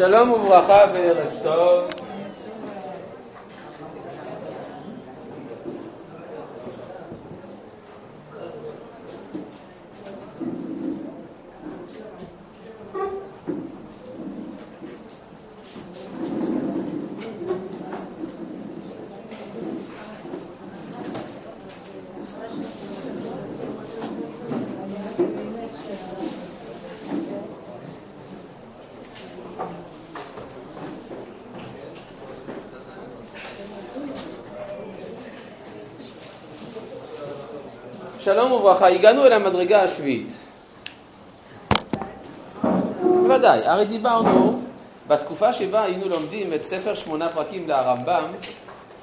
שלום וברכה וערב טוב. שלום וברכה, הגענו אל המדרגה השביעית. בוודאי, הרי דיברנו בתקופה שבה היינו לומדים את ספר שמונה פרקים לרמב"ם,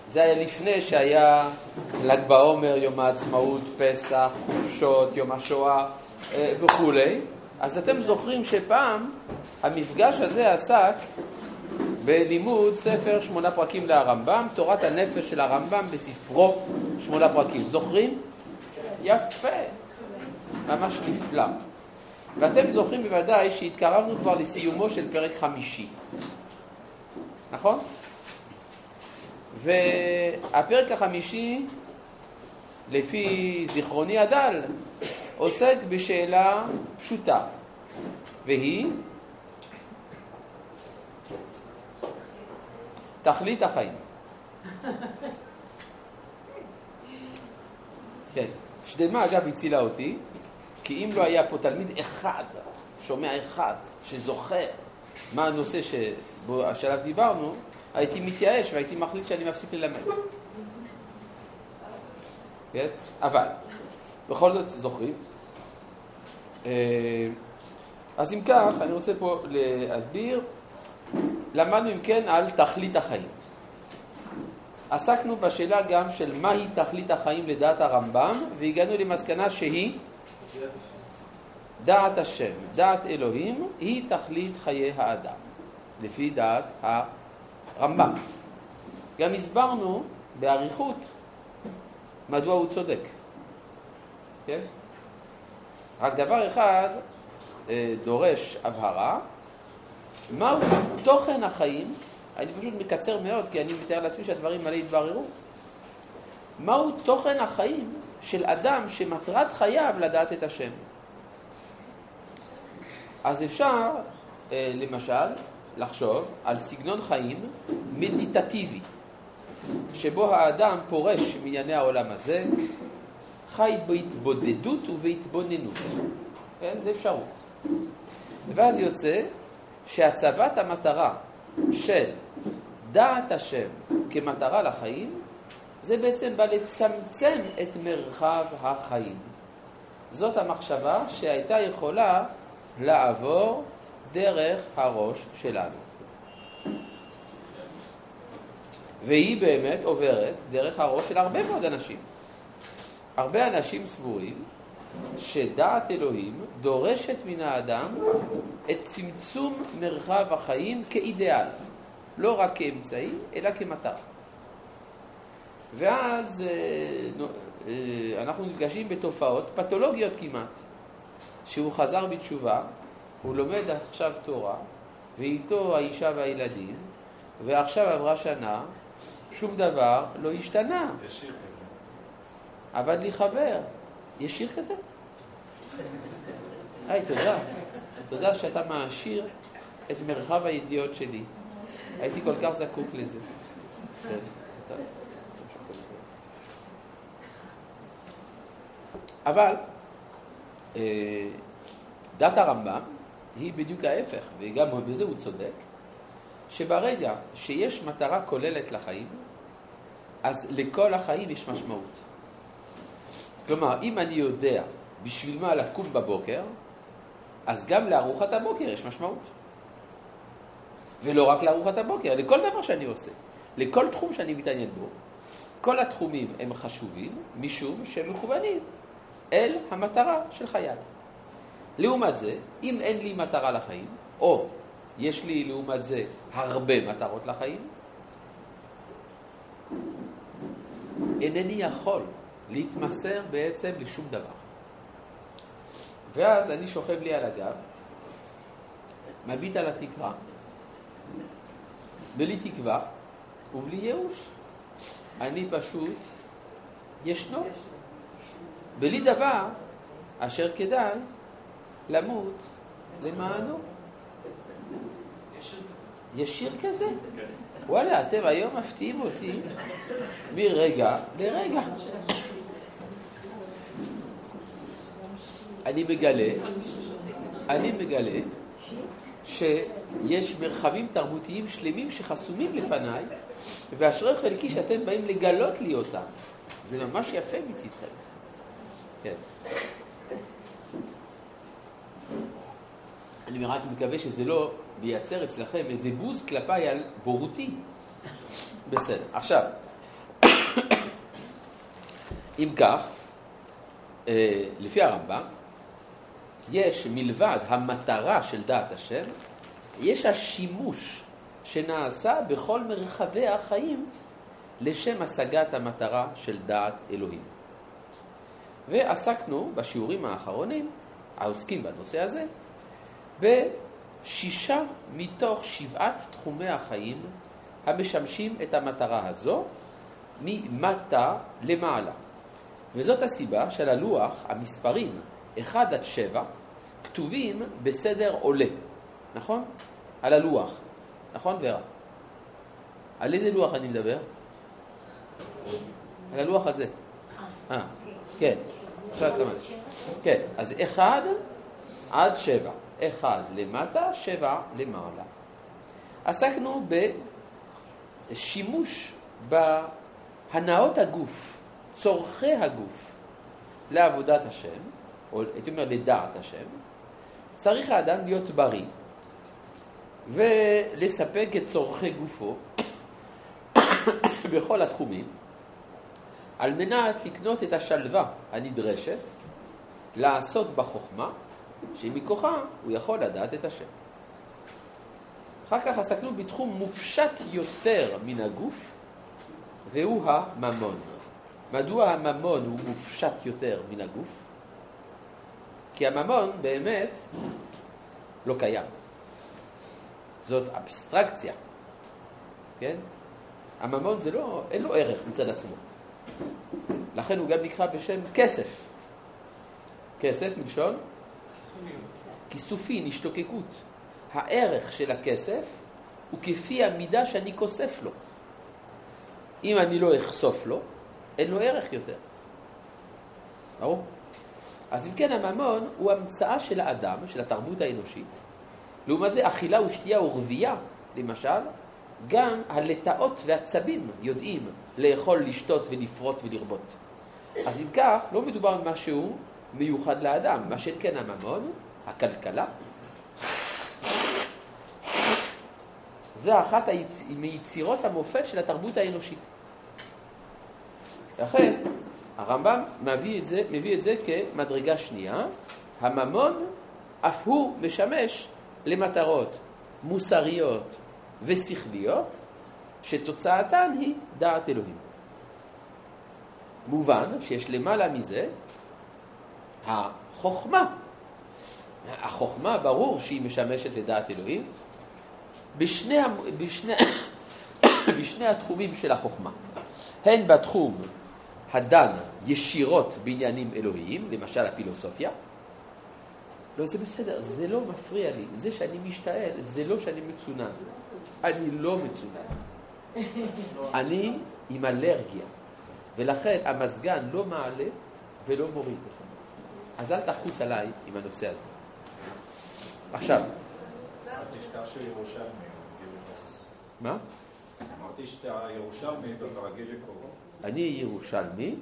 זה היה לפני שהיה ל"ג בעומר, יום העצמאות, פסח, חופשות, יום השואה אה, וכולי. אז אתם זוכרים שפעם המפגש הזה עסק בלימוד ספר שמונה פרקים לרמב"ם, תורת הנפש של הרמב"ם בספרו שמונה פרקים. זוכרים? יפה, ממש נפלא. ואתם זוכרים בוודאי שהתקרבנו כבר לסיומו של פרק חמישי, נכון? והפרק החמישי, לפי זיכרוני הדל, עוסק בשאלה פשוטה, והיא תכלית החיים. שדמה אגב הצילה אותי, כי אם לא היה פה תלמיד אחד, שומע אחד, שזוכר מה הנושא שבו, שעליו דיברנו, הייתי מתייאש והייתי מחליט שאני מפסיק ללמד. כן? אבל, בכל זאת זוכרים. אה, אז אם כך, אני רוצה פה להסביר. למדנו אם כן על תכלית החיים. עסקנו בשאלה גם של מהי תכלית החיים לדעת הרמב"ם, והגענו למסקנה שהיא דעת השם, דעת אלוהים, היא תכלית חיי האדם, לפי דעת הרמב"ם. גם הסברנו באריכות מדוע הוא צודק. כן? רק דבר אחד אה, דורש הבהרה, מהו תוכן החיים אני פשוט מקצר מאוד, כי אני מתאר לעצמי שהדברים האלה יתבררו. מהו תוכן החיים של אדם שמטרת חייו לדעת את השם? אז אפשר, אה, למשל, לחשוב על סגנון חיים מדיטטיבי, שבו האדם פורש מענייני העולם הזה, חי בהתבודדות ובהתבוננות. כן, זה אפשרות. ואז יוצא שהצבת המטרה של דעת השם כמטרה לחיים, זה בעצם בא לצמצם את מרחב החיים. זאת המחשבה שהייתה יכולה לעבור דרך הראש שלנו. והיא באמת עוברת דרך הראש של הרבה מאוד אנשים. הרבה אנשים סבורים שדעת אלוהים דורשת מן האדם את צמצום מרחב החיים כאידיאל. לא רק כאמצעי, אלא כמטרה. ואז אה, אה, אנחנו נפגשים בתופעות פתולוגיות כמעט, שהוא חזר בתשובה, הוא לומד עכשיו תורה, ואיתו האישה והילדים, ועכשיו עברה שנה, שום דבר לא השתנה. יש שיר כזה. עבד לי חבר. יש שיר כזה? היי, תודה. תודה שאתה מעשיר את מרחב הידיעות שלי. הייתי כל כך זקוק לזה. כן, אבל אה, דת הרמב"ם היא בדיוק ההפך, וגם בזה הוא צודק, שברגע שיש מטרה כוללת לחיים, אז לכל החיים יש משמעות. כלומר, אם אני יודע בשביל מה לקום בבוקר, אז גם לארוחת הבוקר יש משמעות. ולא רק לארוחת הבוקר, לכל דבר שאני עושה, לכל תחום שאני מתעניין בו. כל התחומים הם חשובים משום שהם מכוונים אל המטרה של חיי. לעומת זה, אם אין לי מטרה לחיים, או יש לי לעומת זה הרבה מטרות לחיים, אינני יכול להתמסר בעצם לשום דבר. ואז אני שוכב לי על הגב, מביט על התקרה, בלי תקווה ובלי ייאוש. אני פשוט ישנו. בלי דבר אשר כדאי למות למענו. יש שיר כזה? וואלה, אתם היום מפתיעים אותי מרגע לרגע. אני מגלה, אני מגלה שיש מרחבים תרבותיים שלמים שחסומים לפניי, ואשרי חלקי שאתם באים לגלות לי אותם. זה ממש יפה מצדכם. כן. אני רק מקווה שזה לא ייצר אצלכם איזה בוז כלפיי על בורותי. בסדר. עכשיו, אם כך, אה, לפי הרמב"ם, יש מלבד המטרה של דעת השם, יש השימוש שנעשה בכל מרחבי החיים לשם השגת המטרה של דעת אלוהים. ועסקנו בשיעורים האחרונים, העוסקים בנושא הזה, בשישה מתוך שבעת תחומי החיים המשמשים את המטרה הזו ממטה למעלה. וזאת הסיבה שעל הלוח המספרים 1 עד 7 כתובים בסדר עולה, נכון? על הלוח, נכון ורה? על איזה לוח אני מדבר? על הלוח הזה. אה, כן, עכשיו את כן, אז 1 עד 7. 1 למטה, 7 למעלה. עסקנו בשימוש בהנאות הגוף, צורכי הגוף לעבודת השם, או הייתי אומר לדעת השם, צריך האדם להיות בריא ולספק את צורכי גופו בכל התחומים, על מנת לקנות את השלווה הנדרשת, לעשות בחוכמה, שמכוחה הוא יכול לדעת את השם. אחר כך עסקנו בתחום מופשט יותר מן הגוף, והוא הממון. מדוע הממון הוא מופשט יותר מן הגוף? כי הממון באמת לא קיים. זאת אבסטרקציה, כן? הממון זה לא, אין לו ערך מצד עצמו. לכן הוא גם נקרא בשם כסף. כסף מלשון? כיסופין, השתוקקות. הערך של הכסף הוא כפי המידה שאני כוסף לו. אם אני לא אחשוף לו, אין לו ערך יותר. ברור? אז אם כן, הממון הוא המצאה של האדם, של התרבות האנושית. לעומת זה, אכילה ושתייה ורבייה, למשל, גם הלטאות והצבים יודעים לאכול, לשתות ולפרוט ולרבות. אז אם כך, לא מדובר במשהו מיוחד לאדם, מה שכן הממון, הכלכלה. זה אחת היצ... מיצירות המופת של התרבות האנושית. לכן, הרמב"ם מביא את זה, מביא את זה כמדרגה שנייה, הממון אף הוא משמש למטרות מוסריות ושכליות, שתוצאתן היא דעת אלוהים. מובן שיש למעלה מזה החוכמה. החוכמה, ברור שהיא משמשת לדעת אלוהים, בשני, בשני, בשני התחומים של החוכמה. הן בתחום הדן ישירות בעניינים אלוהיים, למשל הפילוסופיה, לא, זה בסדר, זה לא מפריע לי. זה שאני משתעל, זה לא שאני מצונן. אני לא מצונן. אני עם אלרגיה, ולכן המזגן לא מעלה ולא מוריד. אז אל תחוץ עליי עם הנושא הזה. עכשיו. מה? אמרתי שאתה ירושלמי ואתה רגיל לקורא. אני ירושלמי,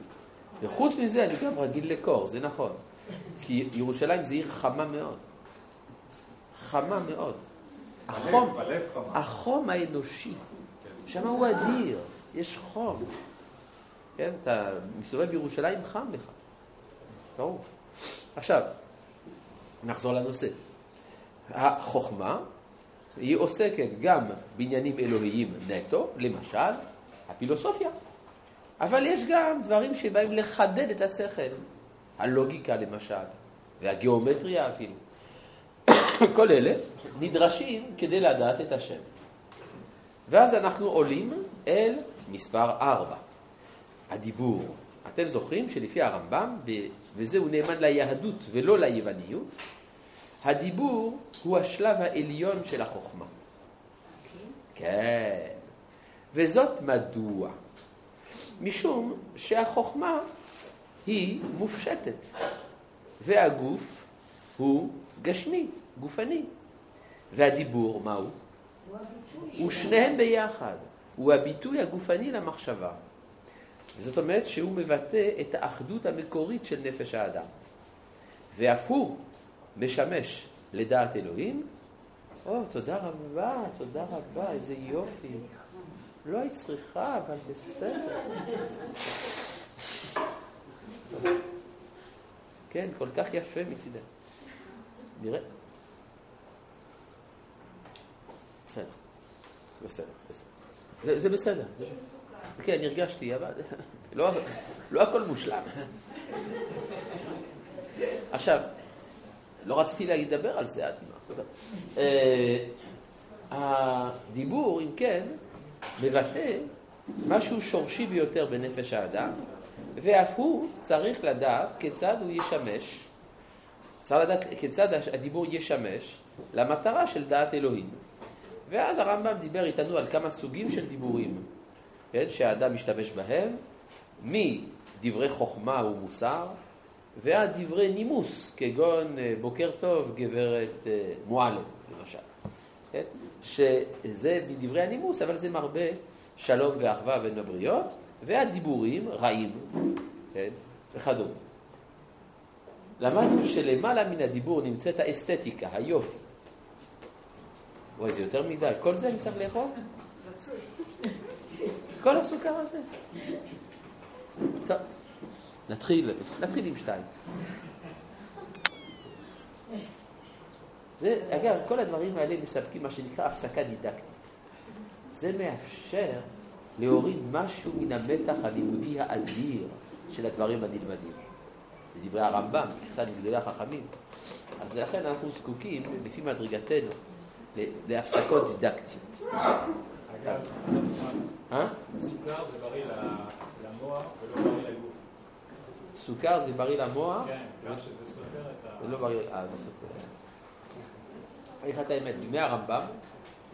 וחוץ מזה אני גם רגיל לקור, זה נכון. כי ירושלים זה עיר חמה מאוד. חמה מאוד. החום, החום האנושי, שם הוא אדיר, יש חום. כן, אתה מסתובב בירושלים חם לך. ברור. עכשיו, נחזור לנושא. החוכמה היא עוסקת גם בעניינים אלוהיים נטו, למשל, הפילוסופיה. אבל יש גם דברים שבאים לחדד את השכל. הלוגיקה למשל, והגיאומטריה אפילו. כל אלה נדרשים כדי לדעת את השם. ואז אנחנו עולים אל מספר ארבע, הדיבור. אתם זוכרים שלפי הרמב"ם, וזהו נאמן ליהדות ולא ליווניות, הדיבור הוא השלב העליון של החוכמה. כן. וזאת מדוע? משום שהחוכמה היא מופשטת, והגוף הוא גשמי, גופני. והדיבור, מהו? הוא שניהם ביחד. הוא הביטוי הגופני למחשבה. וזאת אומרת שהוא מבטא את האחדות המקורית של נפש האדם. ואף הוא משמש לדעת אלוהים. או, תודה רבה, תודה רבה, איזה יופי. לא היית צריכה, אבל בסדר. כן, כל כך יפה מצידה. נראה. בסדר, בסדר, בסדר. זה, זה בסדר. זה... כן, הרגשתי, אבל לא, לא הכל מושלם. עכשיו, לא רציתי לדבר על זה עד אה, הדיבור, אם כן, מבטא משהו שורשי ביותר בנפש האדם, ואף הוא צריך לדעת כיצד הוא ישמש, צריך לדעת כיצד הדיבור ישמש למטרה של דעת אלוהים. ואז הרמב"ם דיבר איתנו על כמה סוגים של דיבורים, כן, שהאדם משתמש בהם, מדברי חוכמה ומוסר, ועד דברי נימוס, כגון אה, בוקר טוב, גברת אה, מועלם, למשל. כן? שזה מדברי הנימוס, אבל זה מרבה שלום ואחווה בין הבריות, והדיבורים רעים, כן? וכדומה. למדנו שלמעלה מן הדיבור נמצאת האסתטיקה, היופי. וואי, זה יותר מדי. כל זה אני צריך לאכול? כל הסוכר הזה. טוב, נתחיל, נתחיל עם שתיים. זה, אגב, כל הדברים האלה מספקים מה שנקרא הפסקה דידקטית. זה מאפשר להוריד משהו מן המתח הלימודי האדיר של הדברים הנלמדים. זה דברי הרמב"ם, אחד מגדולי החכמים. אז לכן אנחנו זקוקים, לפי מדרגתנו, להפסקות דידקטיות. אגב, אה? סוכר זה בריא למוח ולא בריא לגוף. סוכר זה בריא למוח? כן, בגלל שזה סותר את ה... זה לא בריא, אה, זה סותר. אני אגיד לך את האמת, בימי הרמב"ם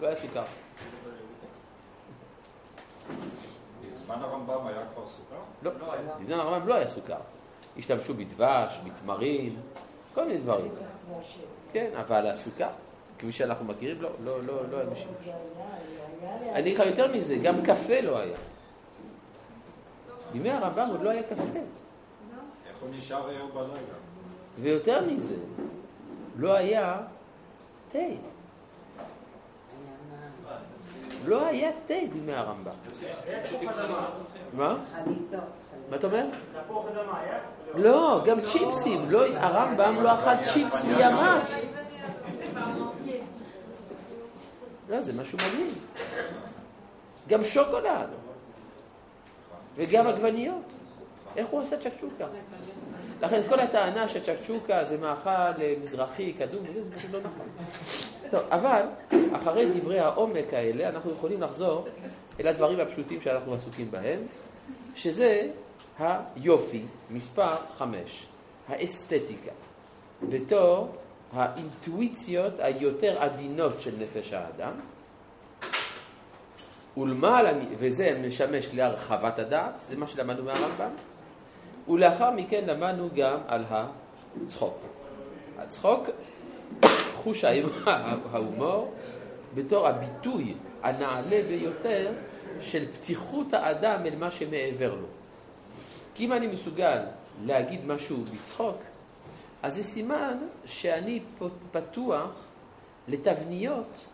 לא היה סוכר. בזמן הרמב"ם היה כבר סוכר? לא, בזמן הרמב"ם לא היה סוכר. השתמשו בדבש, בתמרים, כל מיני דברים. כן, אבל הסוכר, כפי שאנחנו מכירים, לא, לא, לא, לא היה בשימוש. אני אגיד לך יותר מזה, גם קפה לא היה. בימי הרמב"ם עוד לא היה קפה. איך הוא נשאר היום בלילה? ויותר מזה, לא היה תה. לא היה תה בימי הרמב"ם. מה? מה אתה אומר? לא, גם צ'יפסים. לא, הרמב"ם לא אכל צ'יפס מימיו. לא, זה משהו מדהים. גם שוקולד. וגם עגבניות. איך הוא עושה צ'קצ'וקה? לכן כל הטענה שצ'קצ'וקה זה מאכל אה, מזרחי, קדום, זה פשוט לא נכון. טוב, אבל אחרי דברי העומק האלה אנחנו יכולים לחזור אל הדברים הפשוטים שאנחנו עסוקים בהם, שזה היופי, מספר חמש, האסתטיקה, בתור האינטואיציות היותר עדינות של נפש האדם, ולמעלה, וזה משמש להרחבת הדעת, זה מה שלמדנו מהרמב"ם, ולאחר מכן למדנו גם על הצחוק. הצחוק, חוש ההומור, בתור הביטוי הנעלה ביותר של פתיחות האדם אל מה שמעבר לו. כי אם אני מסוגל להגיד משהו בצחוק, אז זה סימן שאני פתוח לתבניות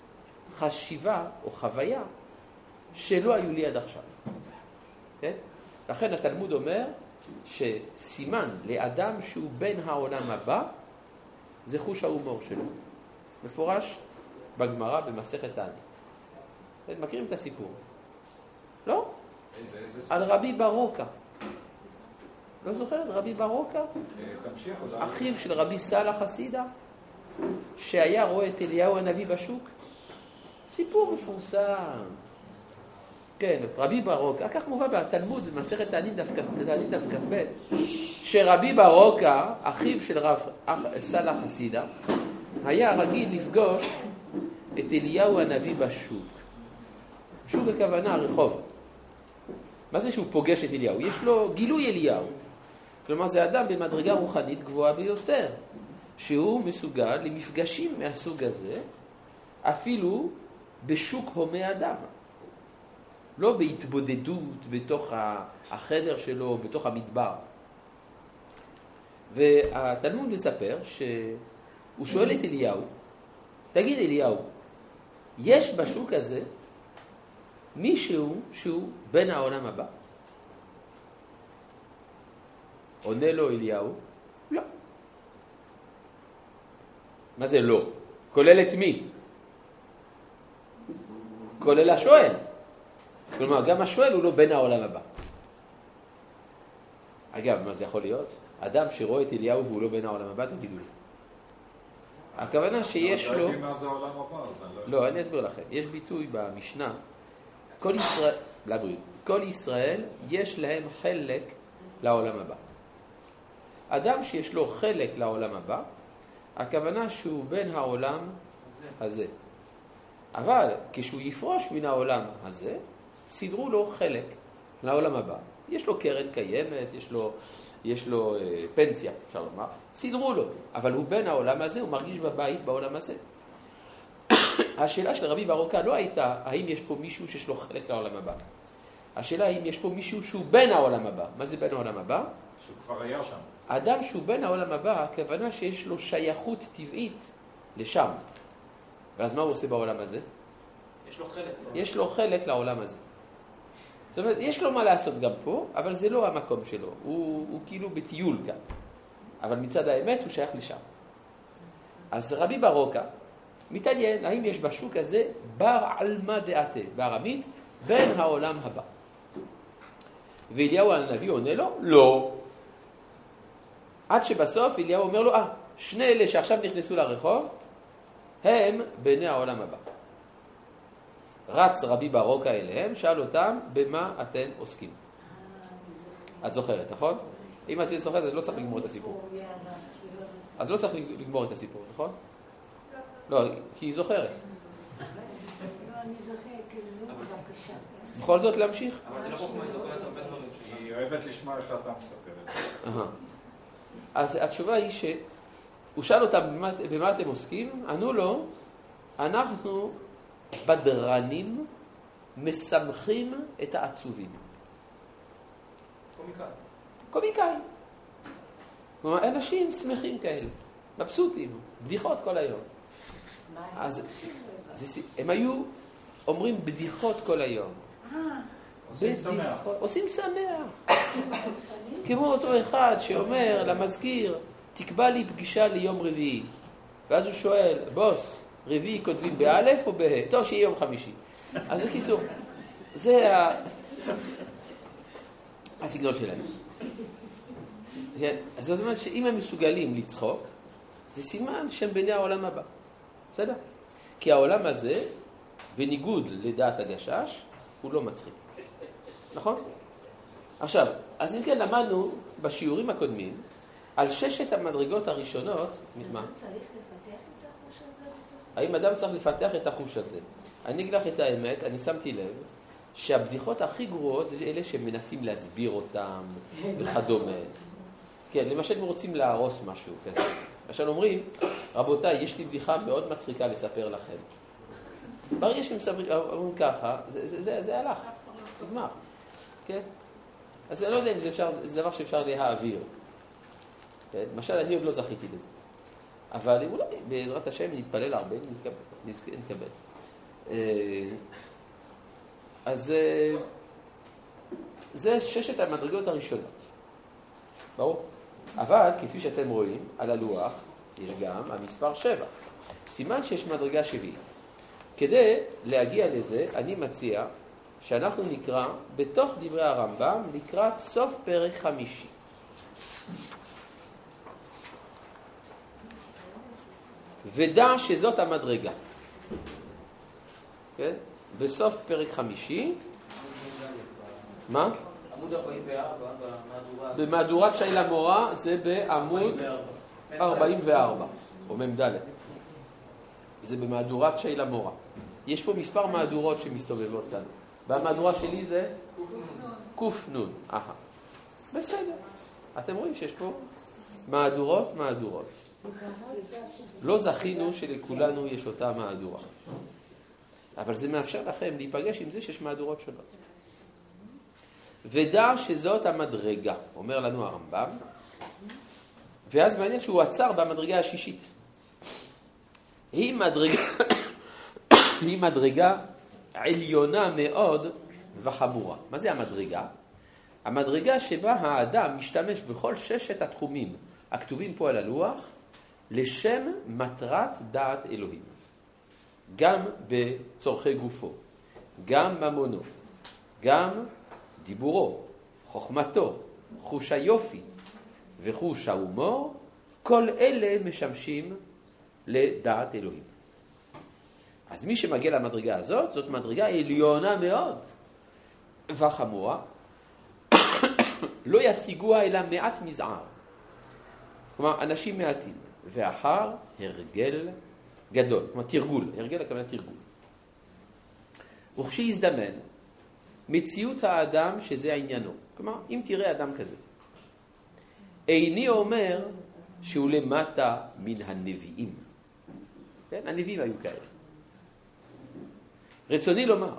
חשיבה או חוויה שלא היו לי עד עכשיו. כן? לכן התלמוד אומר שסימן לאדם שהוא בן העולם הבא זה חוש ההומור שלו. מפורש בגמרא במסכת תענית. אתם מכירים את הסיפור? לא? איזה, איזה על רבי ברוקה. לא זוכר את רבי ברוקה? אחיו של רבי סאלח חסידה, שהיה רואה את אליהו הנביא בשוק. סיפור מפורסם. כן, רבי ברוקה, כך מובא בתלמוד, במסכת תענית דף כ"ב, שרבי ברוקה, אחיו של רב סאלח חסידה, היה רגיל לפגוש את אליהו הנביא בשוק. שוק הכוונה רחוב. מה זה שהוא פוגש את אליהו? יש לו גילוי אליהו. כלומר, זה אדם במדרגה רוחנית גבוהה ביותר, שהוא מסוגל למפגשים מהסוג הזה, אפילו בשוק הומה אדם. לא בהתבודדות בתוך החדר שלו, בתוך המדבר. והתלמוד מספר שהוא שואל את אליהו, תגיד אליהו, יש בשוק הזה מישהו שהוא בן העולם הבא? עונה לו אליהו, לא. מה זה לא? כולל את מי? כולל השואל. כלומר, גם השואל הוא לא בן העולם הבא. אגב, מה זה יכול להיות? אדם שרואה את אליהו והוא לא בן העולם הבא, תגידו לי. הכוונה שיש לו... לא, אני אסביר לכם. יש ביטוי במשנה, כל ישראל, לבריאות, כל ישראל יש להם חלק לעולם הבא. אדם שיש לו חלק לעולם הבא, הכוונה שהוא בן העולם הזה. אבל כשהוא יפרוש מן העולם הזה, סידרו לו חלק לעולם הבא. יש לו קרן קיימת, יש לו, יש לו אה, פנסיה, אפשר לומר, סידרו לו, אבל הוא בן העולם הזה, הוא מרגיש בבית בעולם הזה. השאלה של רבי ברוקה לא הייתה האם יש פה מישהו שיש לו חלק לעולם הבא. השאלה האם יש פה מישהו שהוא בן העולם הבא. מה זה בן העולם הבא? שהוא כבר היה שם. אדם שהוא בן העולם הבא, הכוונה שיש לו שייכות טבעית לשם. ואז מה הוא עושה בעולם הזה? יש לו חלק. יש לו חלק לעולם הזה. זאת אומרת, יש לו מה לעשות גם פה, אבל זה לא המקום שלו. הוא, הוא כאילו בטיול כאן. אבל מצד האמת הוא שייך לשם. אז רבי ברוקה מתעניין האם יש בשוק הזה בר עלמא דעתה, בארמית, בן העולם הבא. ואליהו הנביא עונה לו, לא. עד שבסוף אליהו אומר לו, אה, שני אלה שעכשיו נכנסו לרחוב, הם בני העולם הבא. רץ רבי ברוקה אליהם, שאל אותם, במה אתם עוסקים? את זוכרת, נכון? אם עשית זוכרת, אז לא צריך לגמור את הסיפור. אז לא צריך לגמור את הסיפור, נכון? לא, כי היא זוכרת. בכל זאת להמשיך? אבל זה לא חוכמה, היא זוכרת הרבה דברים. היא אוהבת לשמוע איך אתה מספר אז התשובה היא שהוא שאל אותם במה אתם עוסקים, ענו לו, אנחנו בדרנים משמחים את העצובים. קומיקאי. קומיקאים. כלומר, אנשים שמחים כאלה, מבסוטים, בדיחות כל היום. אז, אז הם היו אומרים בדיחות כל היום. עושים שמח. עושים שמח. כמו אותו אחד שאומר למזכיר, תקבע לי פגישה ליום רביעי. ואז הוא שואל, בוס, רביעי כותבים באלף או בה'? טוב, שיהיה יום חמישי. אז בקיצור, זה ה... הסגנון שלהם. כן? אז זאת אומרת שאם הם מסוגלים לצחוק, זה סימן שהם בני העולם הבא. בסדר? כי העולם הזה, בניגוד לדעת הגשש, הוא לא מצחיק. נכון? עכשיו, אז אם כן למדנו בשיעורים הקודמים על ששת המדרגות הראשונות, מה? צריך לפתח את החוש הזה? האם אדם צריך לפתח את החוש הזה? אני אגיד לך את האמת, אני שמתי לב שהבדיחות הכי גרועות זה אלה שמנסים להסביר אותם וכדומה. כן, למשל אם רוצים להרוס משהו כזה. למשל אומרים, רבותיי, יש לי בדיחה מאוד מצחיקה לספר לכם. ברגע שמספרים, אומרים ככה, זה, זה, זה, זה הלך, נגמר. כן? אז אני לא יודע אם זה, אפשר, זה דבר שאפשר להעביר. כן? למשל, אני עוד לא זכיתי לזה. אבל אולי בעזרת השם נתפלל הרבה, נקבל. נקבל. אה, אז אה, זה ששת המדרגות הראשונות. ברור? אבל כפי שאתם רואים על הלוח, יש גם המספר שבע. סימן שיש מדרגה שביעית. כדי להגיע לזה, אני מציע שאנחנו נקרא בתוך דברי הרמב"ם לקראת סוף פרק חמישי. ודע שזאת המדרגה. כן? בסוף פרק חמישי, מה? עמוד 44 במהדורה. במהדורת שי למורה זה בעמוד 44, או מ"ד. זה במהדורת שי למורה. יש פה מספר מהדורות שמסתובבות כאן. והמהדורה שלי זה קנ. אהה. בסדר. אתם רואים שיש פה מהדורות, מהדורות. לא זכינו שלכולנו יש אותה מהדורה. אבל זה מאפשר לכם להיפגש עם זה שיש מהדורות שונות. ודע שזאת המדרגה, אומר לנו הרמב"ם, ואז מעניין שהוא עצר במדרגה השישית. היא מדרגה, היא מדרגה עליונה מאוד וחמורה. מה זה המדרגה? המדרגה שבה האדם משתמש בכל ששת התחומים הכתובים פה על הלוח לשם מטרת דעת אלוהים. גם בצורכי גופו, גם ממונו, גם דיבורו, חוכמתו, חוש היופי וחוש ההומור, כל אלה משמשים לדעת אלוהים. אז מי שמגיע למדרגה הזאת, זאת מדרגה עליונה מאוד וחמורה, לא ישיגוה אלא מעט מזער. כלומר, אנשים מעטים, ואחר הרגל גדול, כלומר תרגול, הרגל הכוונה תרגול. וכשיזדמן מציאות האדם שזה עניינו. כלומר, אם תראה אדם כזה, איני אומר שהוא למטה מן הנביאים. כן, הנביאים היו כאלה. רצוני לומר,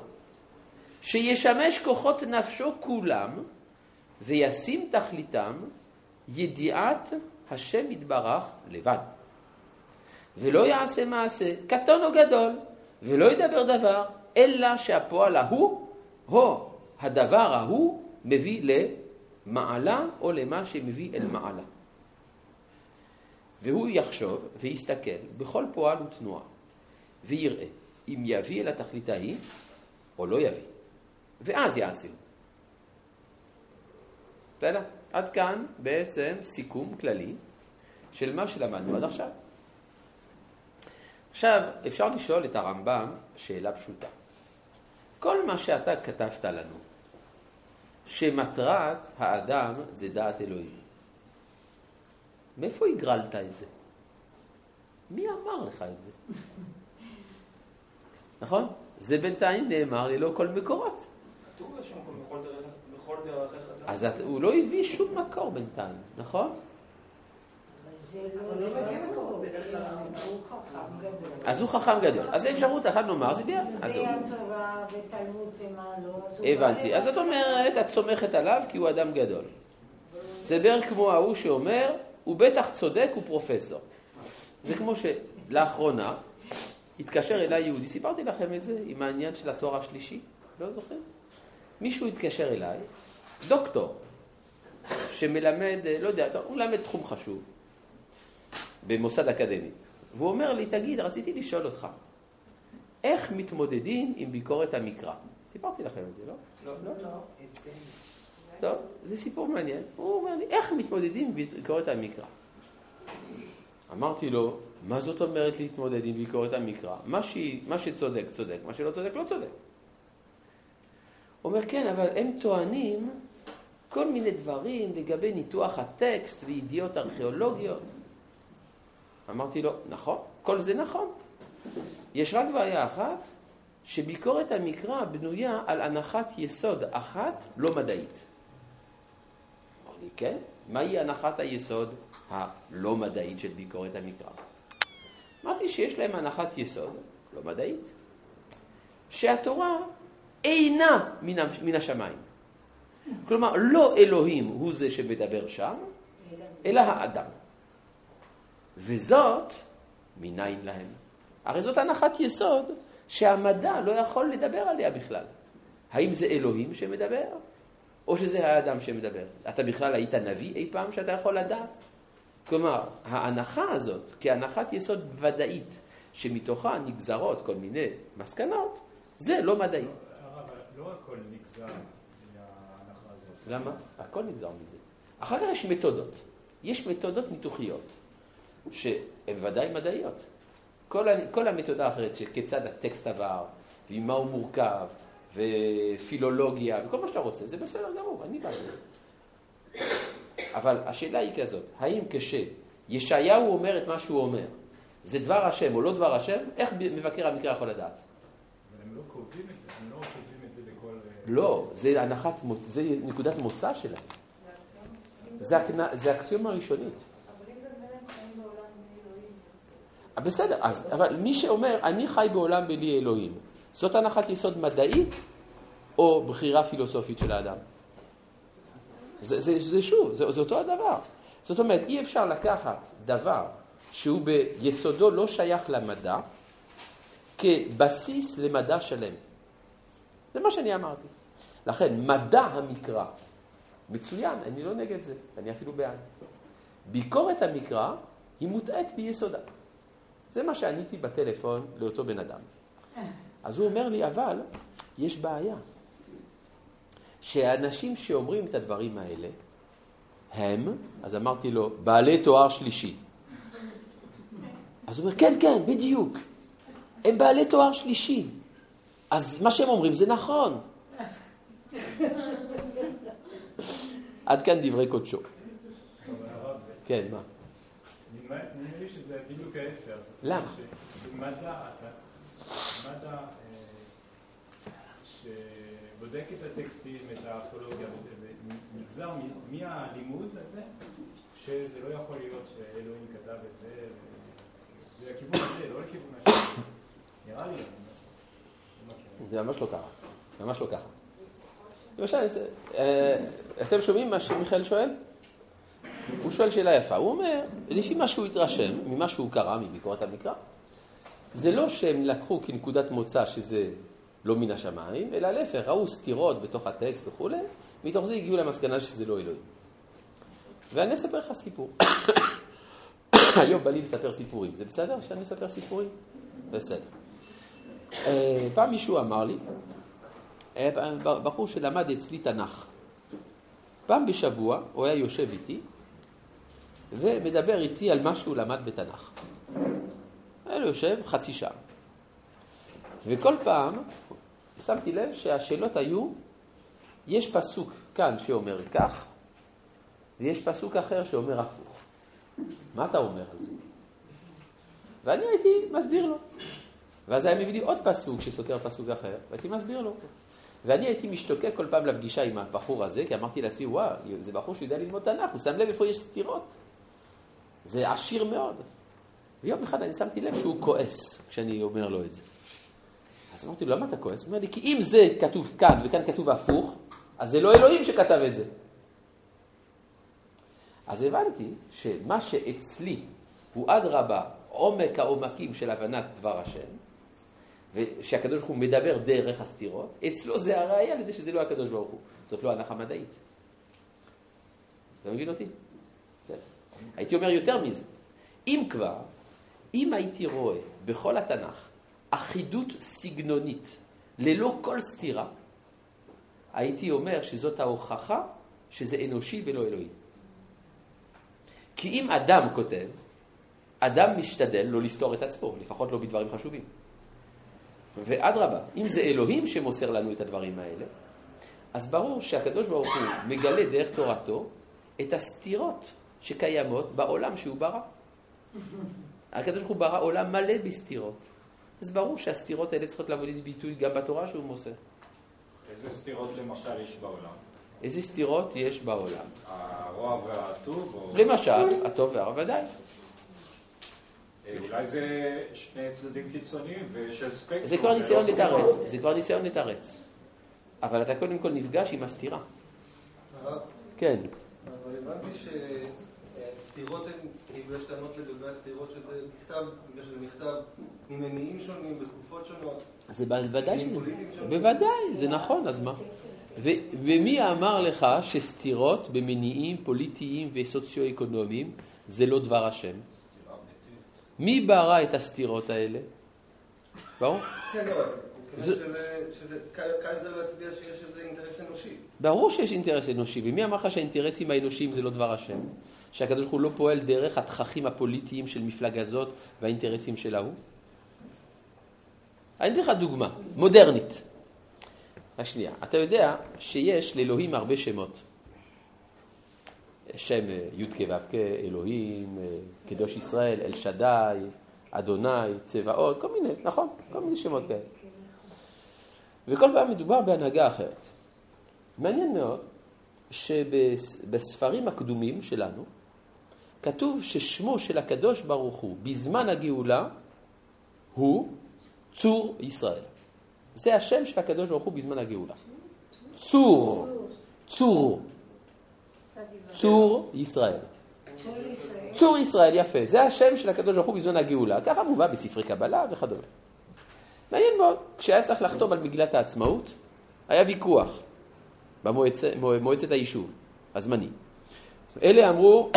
שישמש כוחות נפשו כולם וישים תכליתם ידיעת השם יתברך לבד. ולא יעשה מעשה, קטון או גדול, ולא ידבר דבר, אלא שהפועל ההוא, או הדבר ההוא, מביא למעלה או למה שמביא אל מעלה. והוא יחשוב ויסתכל בכל פועל ותנועה, ויראה אם יביא אל התכלית ההיא או לא יביא, ואז יעשה. בסדר? עד כאן בעצם סיכום כללי של מה שלמדנו עד עכשיו. עכשיו, אפשר לשאול את הרמב"ם שאלה פשוטה. כל מה שאתה כתבת לנו, שמטרת האדם זה דעת אלוהים, מאיפה הגרלת את זה? מי אמר לך את זה? נכון? זה בינתיים נאמר ללא כל מקורות. כתוב מקום, בכל דרכיך. אז את, הוא לא הביא שום מקור בינתיים, נכון? אז הוא חכם גדול. אז אפשרות אחת לומר, זה ביד. התורה ותלמוד ומה לא. הבנתי. אז את אומרת, את סומכת עליו כי הוא אדם גדול. זה בערך כמו ההוא שאומר, הוא בטח צודק, הוא פרופסור. זה כמו שלאחרונה התקשר אליי יהודי, סיפרתי לכם את זה עם העניין של התואר השלישי, לא זוכר? מישהו התקשר אליי, דוקטור, שמלמד, לא יודע, הוא מלמד תחום חשוב במוסד אקדמי. והוא אומר לי, תגיד, רציתי לשאול אותך, איך מתמודדים עם ביקורת המקרא? סיפרתי לכם את זה, לא? לא. לא? לא. טוב, זה סיפור מעניין. הוא אומר לי, איך מתמודדים עם ביקורת המקרא? אמרתי לו, מה זאת אומרת להתמודד עם ביקורת המקרא? מה, ש... מה שצודק, צודק, מה שלא צודק, לא צודק. אומר, כן, אבל הם טוענים כל מיני דברים לגבי ניתוח הטקסט וידיעות ארכיאולוגיות. אמרתי לו, נכון, כל זה נכון. יש רק בעיה אחת, שביקורת המקרא בנויה על הנחת יסוד אחת לא מדעית. אמר לי, כן? מהי הנחת היסוד הלא מדעית של ביקורת המקרא? אמרתי שיש להם הנחת יסוד לא מדעית, שהתורה אינה מן השמיים. כלומר, לא אלוהים הוא זה שמדבר שם, אלא האדם. וזאת מניין להם. הרי זאת הנחת יסוד שהמדע לא יכול לדבר עליה בכלל. האם זה אלוהים שמדבר, או שזה האדם שמדבר? אתה בכלל היית נביא אי פעם שאתה יכול לדעת? כלומר, ההנחה הזאת, כהנחת יסוד ודאית, שמתוכה נגזרות כל מיני מסקנות, זה לא מדעי. לא הכל נגזר מההנחה הזאת. למה? הכל נגזר מזה. אחר כך יש מתודות. יש מתודות ניתוחיות, שהן ודאי מדעיות. כל, כל המתודה האחרת, שכיצד הטקסט עבר, וממה הוא מורכב, ופילולוגיה וכל מה שאתה רוצה, זה בסדר גמור, אני בא לזה. אבל השאלה היא כזאת, האם כשישעיהו אומר את מה שהוא אומר, זה דבר השם או לא דבר השם, איך מבקר המקרא יכול לדעת? אבל הם לא כותבים את זה, הם לא כותבים את זה בכל... אה, לא, זה הנחת, מוצ- זה נקודת מוצא שלהם. זה, זה האקסיומה הראשונית. בסדר, אז, אבל מי שאומר, אני חי בעולם בלי אלוהים, זאת הנחת יסוד מדעית או בחירה פילוסופית של האדם? זה, זה, זה שוב, זה, זה אותו הדבר. זאת אומרת, אי אפשר לקחת דבר שהוא ביסודו לא שייך למדע, כבסיס למדע שלם. זה מה שאני אמרתי. לכן, מדע המקרא, מצוין, אני לא נגד זה, אני אפילו בעד. ביקורת המקרא היא מוטעית ביסודה. זה מה שעניתי בטלפון לאותו בן אדם. אז הוא אומר לי, אבל יש בעיה. שהאנשים שאומרים את הדברים האלה, הם, אז אמרתי לו, בעלי תואר שלישי. אז הוא אומר, כן, כן, בדיוק. הם בעלי תואר שלישי. אז מה שהם אומרים זה נכון. עד כאן דברי קודשו. כן, מה? נדמה לי שזה בדיוק ההפך. למה? אה, שבודק את הטקסטים, את הארכיאולוגיה ונגזר מהלימוד הזה, שזה לא יכול להיות שאלוהים כתב את זה, זה לכיוון הזה, לא לכיוון השני. נראה לי, לא. זה ממש לא ככה. ממש לא ככה. למשל, אה, אתם שומעים מה שמיכאל שואל? הוא שואל שאלה יפה. הוא אומר, לפי מה שהוא התרשם, ממה שהוא קרא, מביקורת המקרא, זה לא שהם לקחו כנקודת מוצא שזה לא מן השמיים, אלא להפך, ראו סתירות בתוך הטקסט וכולי, מתוך זה הגיעו למסקנה שזה לא אלוהים. ואני אספר לך סיפור. היום בא לי לספר סיפורים. זה בסדר שאני אספר סיפורים? בסדר. אה, פעם מישהו אמר לי, בחור שלמד אצלי תנ"ך. פעם בשבוע הוא היה יושב איתי ומדבר איתי על מה שהוא למד בתנ"ך. היה לו יושב חצי שעה. וכל פעם שמתי לב שהשאלות היו, יש פסוק כאן שאומר כך, ויש פסוק אחר שאומר הפוך. מה אתה אומר על זה? ואני הייתי מסביר לו. ואז היה מביא לי עוד פסוק שסותר פסוק אחר, והייתי מסביר לו. ואני הייתי משתוקק כל פעם לפגישה עם הבחור הזה, כי אמרתי לעצמי, וואו, זה בחור שיודע ללמוד תנ"ך, הוא שם לב איפה יש סתירות. זה עשיר מאוד. ויום אחד אני שמתי לב שהוא כועס כשאני אומר לו את זה. אז אמרתי לו, למה אתה כועס? הוא אומר לי, כי אם זה כתוב כאן וכאן כתוב הפוך, אז זה לא אלוהים שכתב את זה. אז הבנתי שמה שאצלי הוא אדרבה עומק העומקים של הבנת דבר השם, ושהקדוש ברוך הוא מדבר דרך הסתירות, אצלו זה הראייה לזה שזה לא הקדוש ברוך הוא. זאת לא הנחה מדעית. אתה מבין אותי? בסדר. הייתי אומר יותר מזה. אם כבר, אם הייתי רואה בכל התנ"ך אחידות סגנונית ללא כל סתירה, הייתי אומר שזאת ההוכחה שזה אנושי ולא אלוהי. כי אם אדם כותב, אדם משתדל לא לסתור את עצמו, לפחות לא בדברים חשובים. ואדרבה, אם זה אלוהים שמוסר לנו את הדברים האלה, אז ברור שהקדוש ברוך הוא מגלה דרך תורתו את הסתירות שקיימות בעולם שהוא ברא. הקדוש ברוך הוא ברא עולם מלא בסתירות. אז ברור שהסתירות האלה צריכות לבוא לידי ביטוי גם בתורה שהוא מוסר. איזה סתירות למשל יש בעולם? איזה סתירות יש בעולם? הרוע והטוב? או- למשל, הטוב והרע ודאי. אולי זה שני צדדים קיצוניים ושל ספקטרום. זה כבר ניסיון. לתרץ, זה כבר ניסיון לתרץ. אבל אתה קודם כל נפגש עם הסתירה. כן. אבל הבנתי שסתירות הן, כאילו יש טענות לגבי הסתירות שזה נכתב, בגלל שזה נכתב ממניעים שונים, בתקופות שונות. זה בוודאי שזה... בוודאי, זה נכון, אז מה? ומי אמר לך שסתירות במניעים פוליטיים וסוציו-אקונומיים זה לא דבר השם? מי ברא את הסתירות האלה? ברור? כן, לא, שזה- קל יותר להצביע שיש איזה אינטרס אנושי. ברור שיש אינטרס אנושי, ומי אמר לך שהאינטרסים האנושיים זה לא דבר השם? שהקדוש ברוך הוא לא פועל דרך התככים הפוליטיים של מפלגה זאת והאינטרסים של ההוא? אני אתן לך דוגמה, מודרנית. השנייה. אתה יודע שיש לאלוהים הרבה שמות. שם אה, י"ק ו"ק, אלוהים, אה, קדוש ישראל, אל שדי, אדוני, צבאות, כל מיני, נכון? כל מיני שמות כאלה. וכל פעם מדובר בהנהגה אחרת. מעניין מאוד שבספרים הקדומים שלנו כתוב ששמו של הקדוש ברוך הוא בזמן הגאולה הוא צור ישראל. זה השם של הקדוש ברוך הוא בזמן הגאולה. צור, צור, צור ישראל. צור ישראל, יפה. זה השם של הקדוש ברוך הוא בזמן הגאולה. ככה מובא בספרי קבלה וכדומה. מעניין מאוד, כשהיה צריך לחתום על מגילת העצמאות, היה ויכוח במועצת היישוב הזמני. אלה אמרו,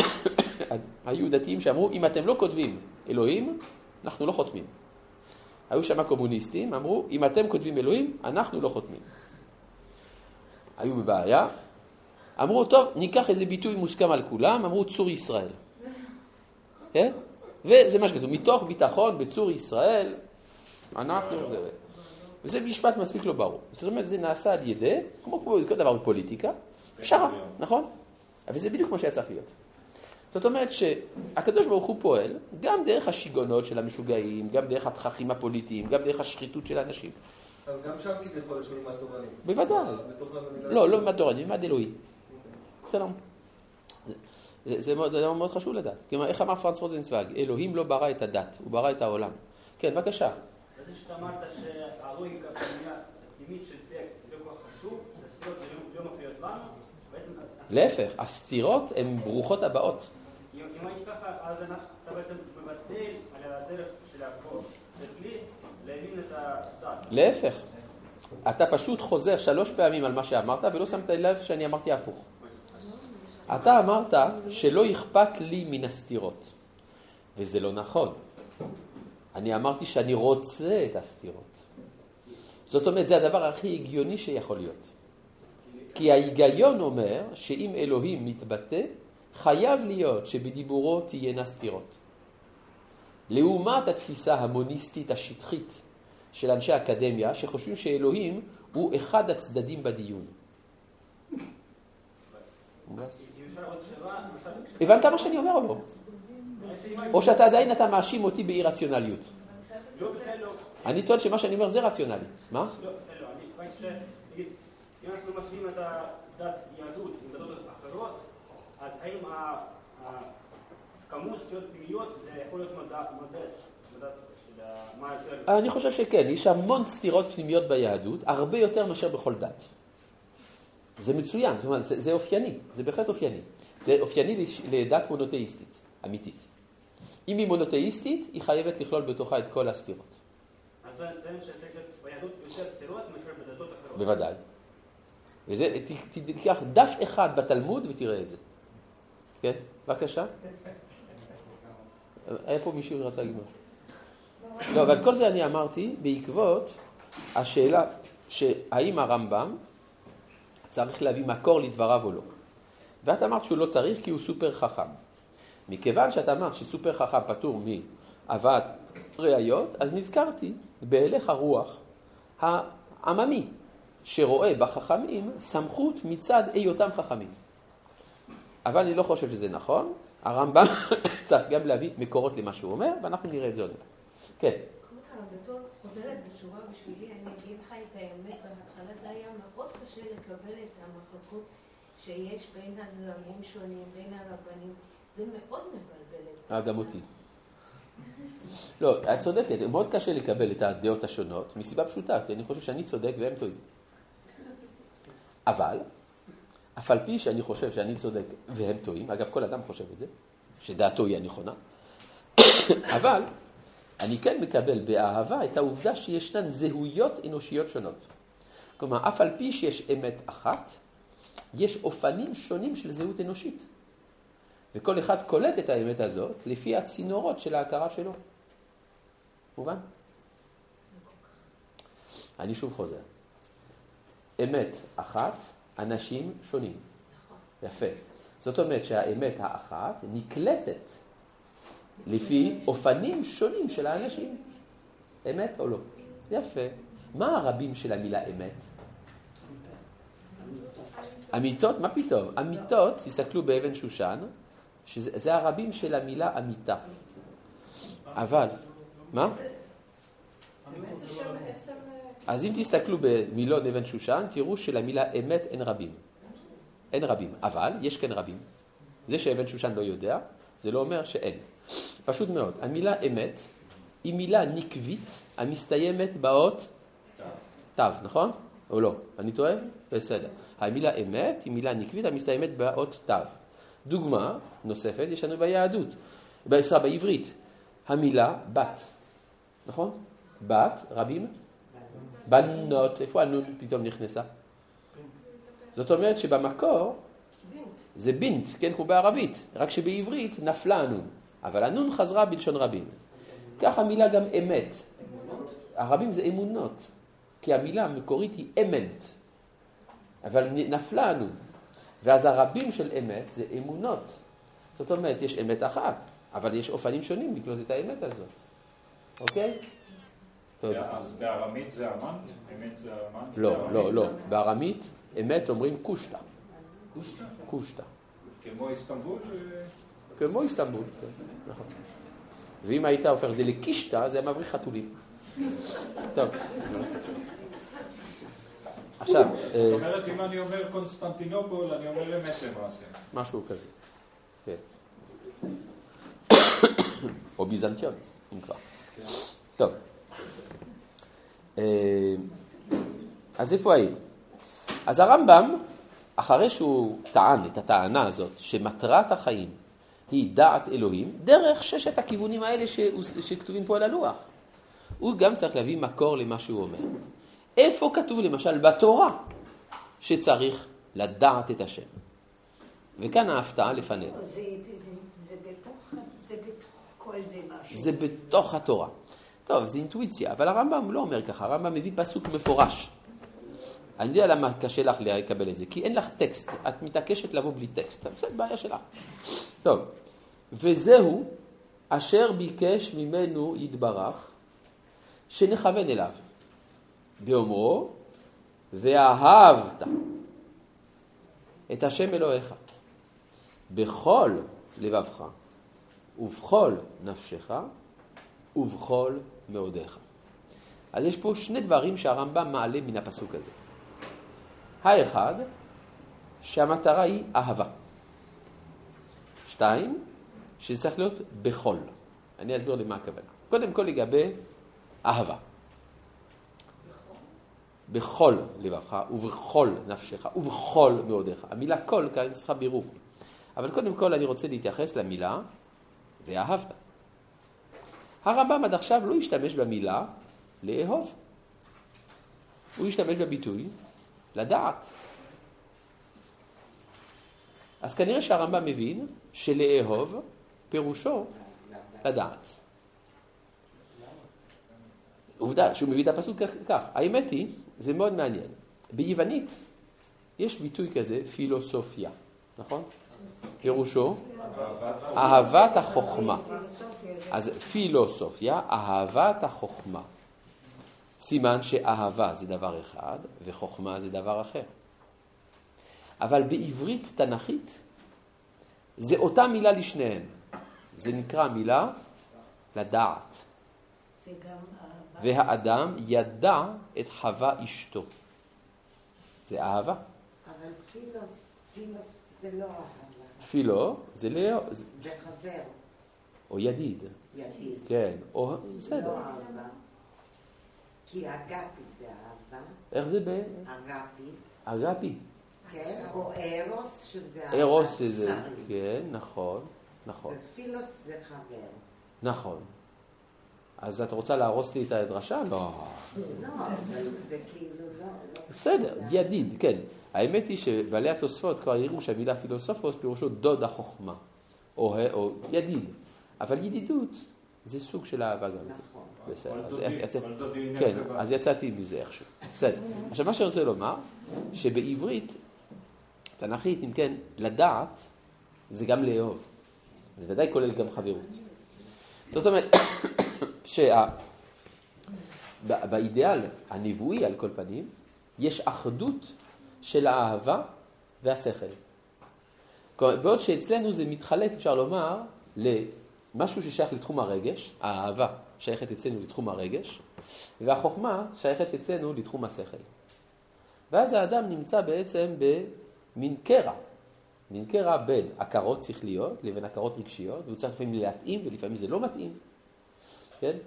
היו דתיים שאמרו, אם אתם לא כותבים אלוהים, אנחנו לא חותמים. היו שם קומוניסטים, אמרו, אם אתם כותבים אלוהים, אנחנו לא חותמים. היו בבעיה, אמרו, טוב, ניקח איזה ביטוי מוסכם על כולם, אמרו צור ישראל. כן? וזה מה שכתוב, מתוך ביטחון בצור ישראל, אנחנו... וזה משפט מספיק לא ברור. זאת אומרת, זה נעשה על ידי, כמו כל דבר בפוליטיקה, פשרה, נכון? אבל זה בדיוק מה שהיה צריך להיות. זאת אומרת שהקדוש ברוך הוא פועל גם דרך השיגעונות של המשוגעים, גם דרך התככים הפוליטיים, גם דרך השחיתות של האנשים. אז גם שם כביכול יש מימד תורני. בוודאי. לא, לא מימד תורני, מימד אלוהי. בסדר. זה, זה, מאוד, זה מאוד חשוב לדעת. כלומר, איך אמר פרנס רוזנצוויג? אלוהים לא ברא את הדת, הוא ברא את העולם. כן, בבקשה. זה שאתה אמרת שהלוגיקה הפנימית של טקסט זה לא כל כך חשוב, שהסתירות לא מופיעות לנו, להפך, הסתירות הן ברוכות הבאות. אם הייתי ככה, אז אתה בעצם מבטל על הדרך של הכל. זה כלי להבין את הדת. להפך. אתה פשוט חוזר שלוש פעמים על מה שאמרת ולא שמת לב שאני אמרתי הפוך. אתה אמרת שלא אכפת לי מן הסתירות, וזה לא נכון. אני אמרתי שאני רוצה את הסתירות. זאת אומרת, זה הדבר הכי הגיוני שיכול להיות. כי ההיגיון אומר שאם אלוהים מתבטא, חייב להיות שבדיבורו תהיינה סתירות. לעומת התפיסה המוניסטית השטחית של אנשי אקדמיה, שחושבים שאלוהים הוא אחד הצדדים בדיון. הבנת מה שאני אומר או לא? או שאתה עדיין אתה מאשים אותי באי רציונליות? אני טוען שמה שאני אומר זה רציונלי. מה? אם אנחנו משווים את הדת יהדות עם דתות אחרות, אז האם הכמות סטיות פנימיות זה יכול להיות מדד? אני חושב שכן, יש המון סתירות פנימיות ביהדות, הרבה יותר מאשר בכל דת. זה מצוין, זאת אומרת, זה, זה אופייני, זה בהחלט אופייני. זה אופייני לדת מונותאיסטית, אמיתית. אם היא מונותאיסטית, היא חייבת לכלול בתוכה את כל הסתירות. אז זה שצריך להיות ביהדות יותר סתירות מאשר בדתות אחרות. בוודאי. וזה, תיקח דף אחד בתלמוד ותראה את זה. כן, בבקשה. היה פה מישהו שרצה להגיד משהו. לא, אבל כל זה אני אמרתי בעקבות השאלה שהאם הרמב"ם צריך להביא מקור לדבריו או לא. ואת אמרת שהוא לא צריך כי הוא סופר חכם. מכיוון שאת אמרת שסופר חכם פטור מהבאת ראיות, אז נזכרתי בהלך הרוח העממי, שרואה בחכמים סמכות מצד היותם חכמים. אבל אני לא חושב שזה נכון, הרמב"ם צריך גם להביא מקורות למה שהוא אומר, ואנחנו נראה את זה עוד מעט. כן. חוזרת בתשובה בשבילי, אני אגיד לך את האמת, בהתחלה זה היה מאוד קשה לקבל את המחלקות שיש בין הזרמים שונים, בין הרבנים. זה מאוד מבלבל אה, גם אותי. לא, את צודקת, מאוד קשה לקבל את הדעות השונות, מסיבה פשוטה, כי אני חושב שאני צודק והם טועים. אבל, אף על פי שאני חושב שאני צודק והם טועים, אגב, כל אדם חושב את זה, שדעתו היא הנכונה, אבל אני כן מקבל באהבה את העובדה שישנן זהויות אנושיות שונות. כלומר, אף על פי שיש אמת אחת, יש אופנים שונים של זהות אנושית. וכל אחד קולט את האמת הזאת לפי הצינורות של ההכרה שלו. מובן? אני שוב חוזר. אמת אחת, אנשים שונים. יפה. זאת אומרת שהאמת האחת נקלטת לפי אופנים שונים של האנשים. אמת או לא? יפה. מה הרבים של המילה אמת? אמיתות, מה פתאום? אמיתות, תסתכלו באבן שושן, שזה זה הרבים של המילה אמיתה. אבל, מה? אז אם תסתכלו במילון אבן שושן, תראו שלמילה אמת אין רבים. אין רבים, אבל יש כן רבים. זה שאבן שושן לא יודע, זה לא אומר שאין. פשוט מאוד. המילה אמת היא מילה נקבית המסתיימת באות תו, נכון? או לא? אני טועה? בסדר. המילה אמת היא מילה נקבית המסתיימת באות תו. דוגמה נוספת יש לנו ביהדות, בעזרה בעברית, המילה בת, נכון? בת, רבים? בנות, איפה הנון פתאום נכנסה? זאת אומרת שבמקור זה בינט, כן, כמו בערבית, רק שבעברית נפלה הנון, אבל הנון חזרה בלשון רבים. כך המילה גם אמת. הרבים זה אמונות, כי המילה המקורית היא אמנט, אבל נפלה הנון. ואז הרבים של אמת זה אמונות. זאת אומרת, יש אמת אחת, אבל יש אופנים שונים לקלוט את האמת הזאת. אוקיי? תודה. אז בארמית זה אמנט? אמת זה אמנט? לא, לא, לא. בארמית אמת אומרים קושטה. קושטה? קושטה. כמו איסטנבול? כמו איסטנבול, כן, נכון. ואם היית הופך את זה לקישטה, זה היה מבריח חתולים. טוב. עכשיו... זאת אה, אומרת, אם אני אומר קונסטנטינופול, אני אומר אמת למעשה. משהו כזה. כן. או ביזנטיון, אם כבר. טוב. אה, אז איפה היינו? אז הרמב"ם, אחרי שהוא טען את הטענה הזאת, שמטרת החיים היא דעת אלוהים, דרך ששת הכיוונים האלה ש... שכתובים פה על הלוח. הוא גם צריך להביא מקור למה שהוא אומר. איפה כתוב למשל בתורה שצריך לדעת את השם? וכאן ההפתעה לפנינו. זה, זה, זה, בתוך, זה בתוך כל זה משהו. זה בתוך התורה. טוב, זה אינטואיציה, אבל הרמב"ם לא אומר ככה, הרמב"ם מביא פסוק מפורש. אני יודע למה קשה לך לקבל את זה, כי אין לך טקסט, את מתעקשת לבוא בלי טקסט, בסדר, בעיה שלך. טוב, וזהו אשר ביקש ממנו יתברך, שנכוון אליו, באומרו, ואהבת את השם אלוהיך בכל לבבך ובכל נפשך ובכל מאודיך. אז יש פה שני דברים שהרמב"ם מעלה מן הפסוק הזה. האחד, שהמטרה היא אהבה. שתיים, שזה צריך להיות בכל. אני אסביר למה הכוונה. קודם כל לגבי אהבה. בכל לבבך ובכל נפשך ובכל מאודיך. המילה כל כאן צריכה בירור. אבל קודם כל אני רוצה להתייחס למילה ואהבת. הרמב"ם עד עכשיו לא השתמש במילה לאהוב. הוא השתמש בביטוי לדעת. אז כנראה שהרמב"ם מבין שלאהוב פירושו לדעת. עובדה שהוא מביא את הפסוק כך. האמת היא, זה מאוד מעניין. ביוונית יש ביטוי כזה, פילוסופיה, נכון? פירושו אהבת החוכמה. אז פילוסופיה, אהבת החוכמה. סימן שאהבה זה דבר אחד וחוכמה זה דבר אחר. אבל בעברית תנכית זה אותה מילה לשניהם. זה נקרא מילה לדעת. והאדם ידע את חווה אשתו. זה אהבה. אבל פילוס, פילוס זה לא אהבה, פילו זה לא... זה- חבר, או ידיד. ידיד. כן, או... לא בסדר. אהבה. כי אגפי זה אהבה, איך זה אגפי, באגפי? כן, או ארוס שזה אהבה. ארוס זה... כן, נכון, נכון, ופילוס זה חבר. נכון. אז את רוצה להרוס לי את הדרשה? לא. לא, אבל זה כאילו לא... לא- בסדר, ידיד, כן. האמת היא שבעלי התוספות כבר הראו שהמילה פילוסופוס פירושו דוד החוכמה, או, או ידיד. אבל ידידות זה סוג של אהבה גם. נכון. בסדר, כן. אז יצאתי מזה איכשהו. בסדר. עכשיו מה שאני רוצה לומר, שבעברית, תנ"כית, אם כן, לדעת זה גם לאהוב. זה ודאי כולל גם חברות. זאת אומרת, באידאל הנבואי על כל פנים, יש אחדות של האהבה והשכל. בעוד שאצלנו זה מתחלק, אפשר לומר, למשהו ששייך לתחום הרגש, האהבה שייכת אצלנו לתחום הרגש, והחוכמה שייכת אצלנו לתחום השכל. ואז האדם נמצא בעצם במין קרע, קרע בין הכרות שכליות לבין הכרות רגשיות, והוא צריך לפעמים להתאים ולפעמים זה לא מתאים, כן?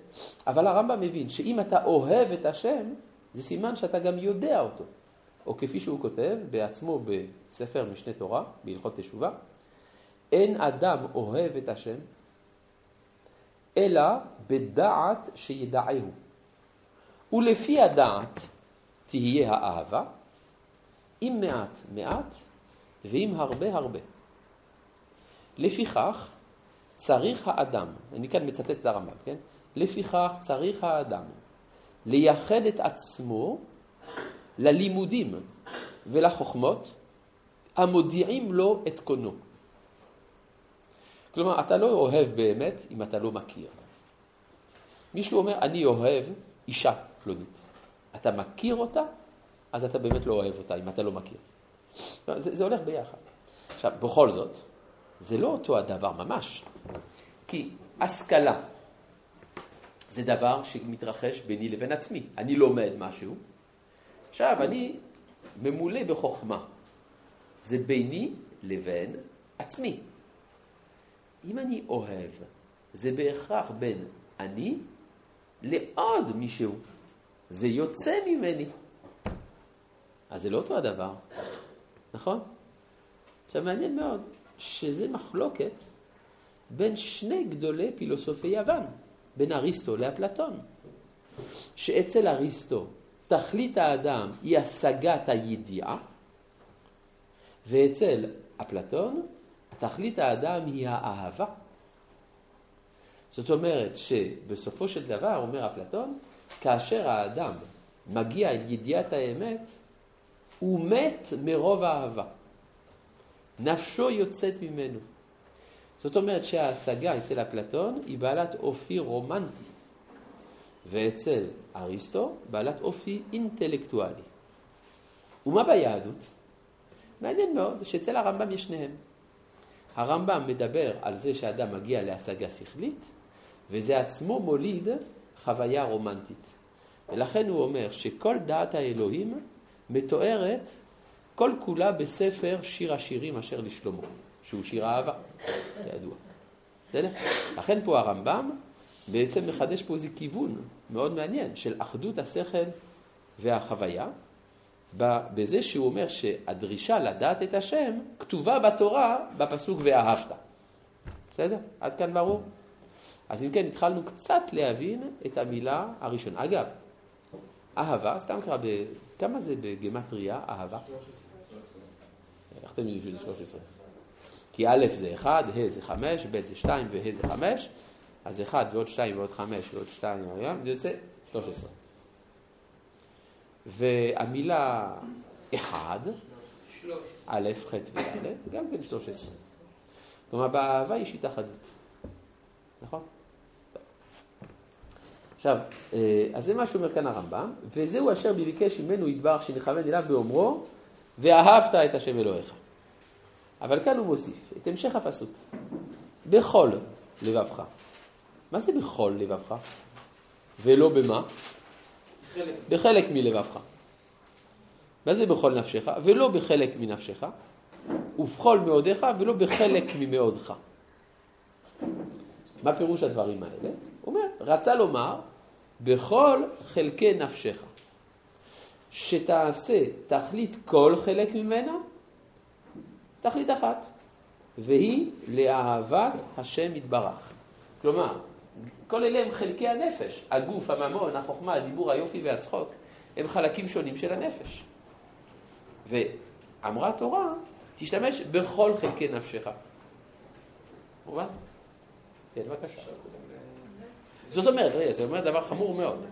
אבל הרמב"ם מבין שאם אתה אוהב את השם, זה סימן שאתה גם יודע אותו. או כפי שהוא כותב בעצמו בספר משנה תורה, בהלכות תשובה, אין אדם אוהב את השם, אלא בדעת שידעהו. ולפי הדעת תהיה האהבה, אם מעט מעט ואם הרבה הרבה. לפיכך צריך האדם, אני כאן מצטט את הרמב"ם, כן? לפיכך צריך האדם לייחד את עצמו ללימודים ולחוכמות המודיעים לו את קונו. כלומר, אתה לא אוהב באמת אם אתה לא מכיר. מישהו אומר, אני אוהב אישה פלונית. אתה מכיר אותה, אז אתה באמת לא אוהב אותה, אם אתה לא מכיר. זה, זה הולך ביחד. עכשיו, בכל זאת, זה לא אותו הדבר ממש. כי השכלה זה דבר שמתרחש ביני לבין עצמי. אני לומד משהו, עכשיו אני ממולא בחוכמה. זה ביני לבין עצמי. אם אני אוהב, זה בהכרח בין אני לעוד מישהו. זה יוצא ממני. אז זה לא אותו הדבר, נכון? עכשיו מעניין מאוד שזה מחלוקת בין שני גדולי פילוסופי יוון, בין אריסטו לאפלטון. שאצל אריסטו תכלית האדם היא השגת הידיעה, ואצל אפלטון תכלית האדם היא האהבה. זאת אומרת שבסופו של דבר, אומר אפלטון, כאשר האדם מגיע אל ידיעת האמת, הוא מת מרוב האהבה. נפשו יוצאת ממנו. זאת אומרת שההשגה אצל אפלטון היא בעלת אופי רומנטי, ואצל אריסטו בעלת אופי אינטלקטואלי. ומה ביהדות? מעניין מאוד שאצל הרמב"ם יש שניהם. הרמב"ם מדבר על זה שאדם מגיע להשגה שכלית, וזה עצמו מוליד חוויה רומנטית. ולכן הוא אומר שכל דעת האלוהים מתוארת כל כולה בספר שיר השירים אשר לשלמה, שהוא שיר אהבה, כידוע. בסדר? לכן פה הרמב"ם בעצם מחדש פה איזה כיוון מאוד מעניין של אחדות השכל והחוויה, בזה שהוא אומר שהדרישה לדעת את השם כתובה בתורה בפסוק ואהבת. בסדר? עד כאן ברור? אז אם כן, התחלנו קצת להבין את המילה הראשונה. אגב, אהבה, סתם קרא, כמה זה בגמטריה, אהבה? איך אתם יודעים שזה 13? כי א' זה 1, ה' זה 5, ב' זה 2 וה' זה 5, אז 1 ועוד 2 ועוד 5 ועוד 2 זה יוצא 13. והמילה אחד, א', ח' וד', גם כן 13. כלומר, באהבה יש התאחדות. נכון? עכשיו, אה, אז זה מה שאומר כאן הרמב"ם, וזהו אשר ביקש ממנו ידברך שנכוון אליו באומרו, ואהבת את השם אלוהיך. אבל כאן הוא מוסיף את המשך הפסוק, בכל לבבך. מה זה בכל לבבך? ולא במה? בחלק. בחלק מלבבך. מה זה בכל נפשך? ולא בחלק מנפשך, ובכל מאודיך ולא בחלק ממאודך. מה פירוש הדברים האלה? הוא אומר, רצה לומר, בכל חלקי נפשך, שתעשה תכלית כל חלק ממנה, תכלית אחת, והיא לאהבת השם יתברך. כלומר, כל אלה הם חלקי הנפש, הגוף, הממון, החוכמה, הדיבור, היופי והצחוק, הם חלקים שונים של הנפש. ואמרה התורה, תשתמש בכל חלקי נפשך. מובן? כן, בבקשה. זאת אומרת, זה אומר דבר חמור מאוד.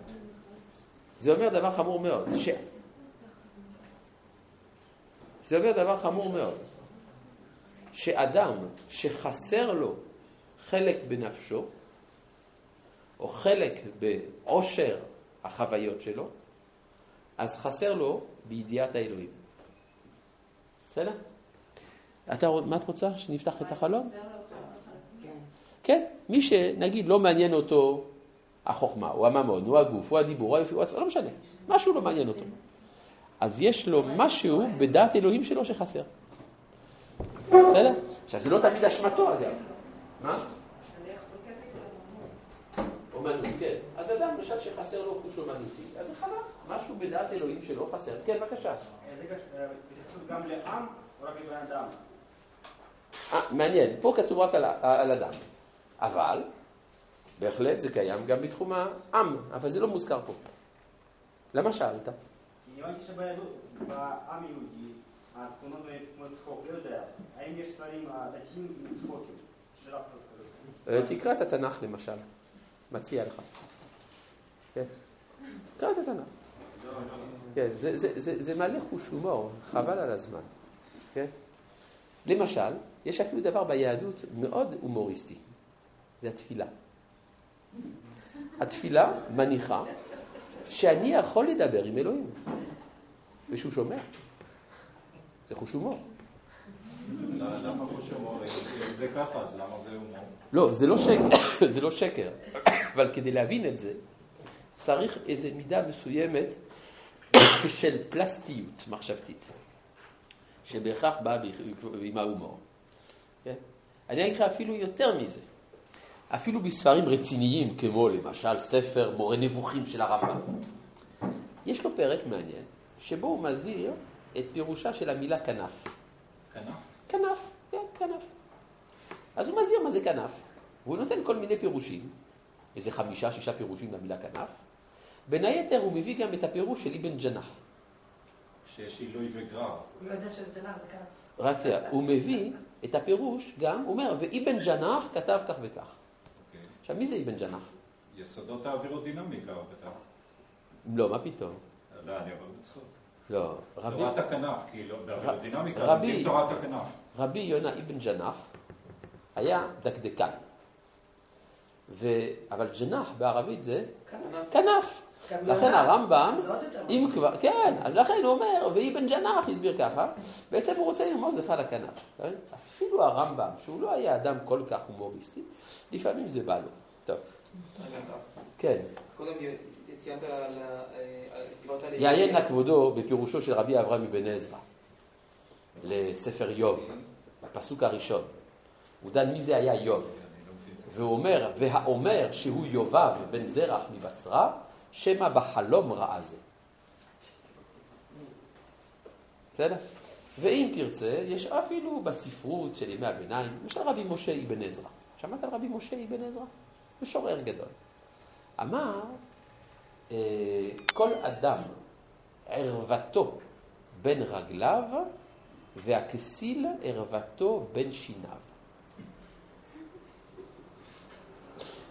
זה אומר דבר חמור מאוד. ש... זה אומר דבר חמור מאוד. שאדם שחסר לו חלק בנפשו, או חלק בעושר החוויות שלו, אז חסר לו בידיעת האלוהים. בסדר? אתה, מה את רוצה? שנפתח את החלום? כן, מי שנגיד לא מעניין אותו החוכמה, או הממון, או הגוף, או הדיבור, או היופי, לא משנה, משהו לא מעניין אותו. אז יש לו משהו בדעת אלוהים שלו שחסר. בסדר? עכשיו, זה לא תמיד אשמתו אגב. מה? אומנות, כן. אז אדם למשל שחסר לו חוש אומנותי, אז זה חבל, משהו בדעת אלוהים שלו חסר. כן, בבקשה. אה, זה התייחסות גם לעם או רק לבן אדם? אה, מעניין, פה כתוב רק על, על אדם. אבל, בהחלט זה קיים גם בתחום העם, אבל זה לא מוזכר פה. למה שאלת? כי הבנתי שביהדות, בעם יהודי, התכונות כמו צחוק, לא יודע, האם יש ספרים דתיים עם צחוקים? שרק כזה. אה, תקרא את התנ"ך למשל, מציע לך. כן. תקרא את התנ"ך. כן, זה, זה, זה, זה מעלה חוש הומור, חבל על הזמן. כן? למשל, יש אפילו דבר ביהדות מאוד הומוריסטי, זה התפילה. התפילה מניחה שאני יכול לדבר עם אלוהים, ושהוא שומע. זה חוש הומור. למה חוש הומור? אם זה ככה, אז למה זה הומור? לא, זה לא שקר, זה לא שקר, אבל כדי להבין את זה, צריך איזו מידה מסוימת של פלסטיות מחשבתית, שבהכרח באה עם ההומור. כן? אני אגיד לך אפילו יותר מזה. אפילו בספרים רציניים, כמו למשל ספר מורה נבוכים של הרמב"ם, יש לו פרק מעניין, שבו הוא מסביר את פירושה של המילה כנף. כנף? כנף, כן, כנף. אז הוא מסביר מה זה כנף, והוא נותן כל מיני פירושים, איזה חמישה, שישה פירושים למילה כנף. בין היתר הוא מביא גם את הפירוש של אבן ג'נח. שיש עילוי וגרר. הוא לא יודע שזה ג'נח, זה כאן. רק הוא מביא את הפירוש גם, הוא אומר, ואבן ג'נח כתב כך וכך. עכשיו, מי זה אבן ג'נח? יסודות האווירודינמיקה הוא כתב. לא, מה פתאום? לא, אני אומר בצחוק. לא, רבי, תורת הכנף, כאילו, באווירודינמיקה, רבי- תורת הכנף. רבי יונה אבן ג'נח היה דקדקן. ו... אבל ג'נח בערבית זה כנף. לכן הרמב"ם, אם כבר, כן, אז לכן הוא אומר, ואבן ג'נח הסביר ככה, בעצם הוא רוצה לרמוז לך לכנף. אפילו הרמב"ם, שהוא לא היה אדם כל כך הומוריסטי, לפעמים זה בא לו. טוב, כן. קודם ציינת על... ה- על- דיברת על... יעיין נא כבודו בפירושו של רבי אברהם אבן עזרא לספר איוב, בפסוק הראשון. הוא דן מי זה היה איוב. והוא אומר, והאומר שהוא יובב בן זרח מבצרה, שמא בחלום ראה זה. בסדר? ואם תרצה, יש אפילו בספרות של ימי הביניים, למשל רבי משה אבן עזרא. שמעת על רבי משה אבן עזרא? משורר גדול. אמר, אה, כל אדם ערוותו בין רגליו והכסיל ערוותו בין שיניו.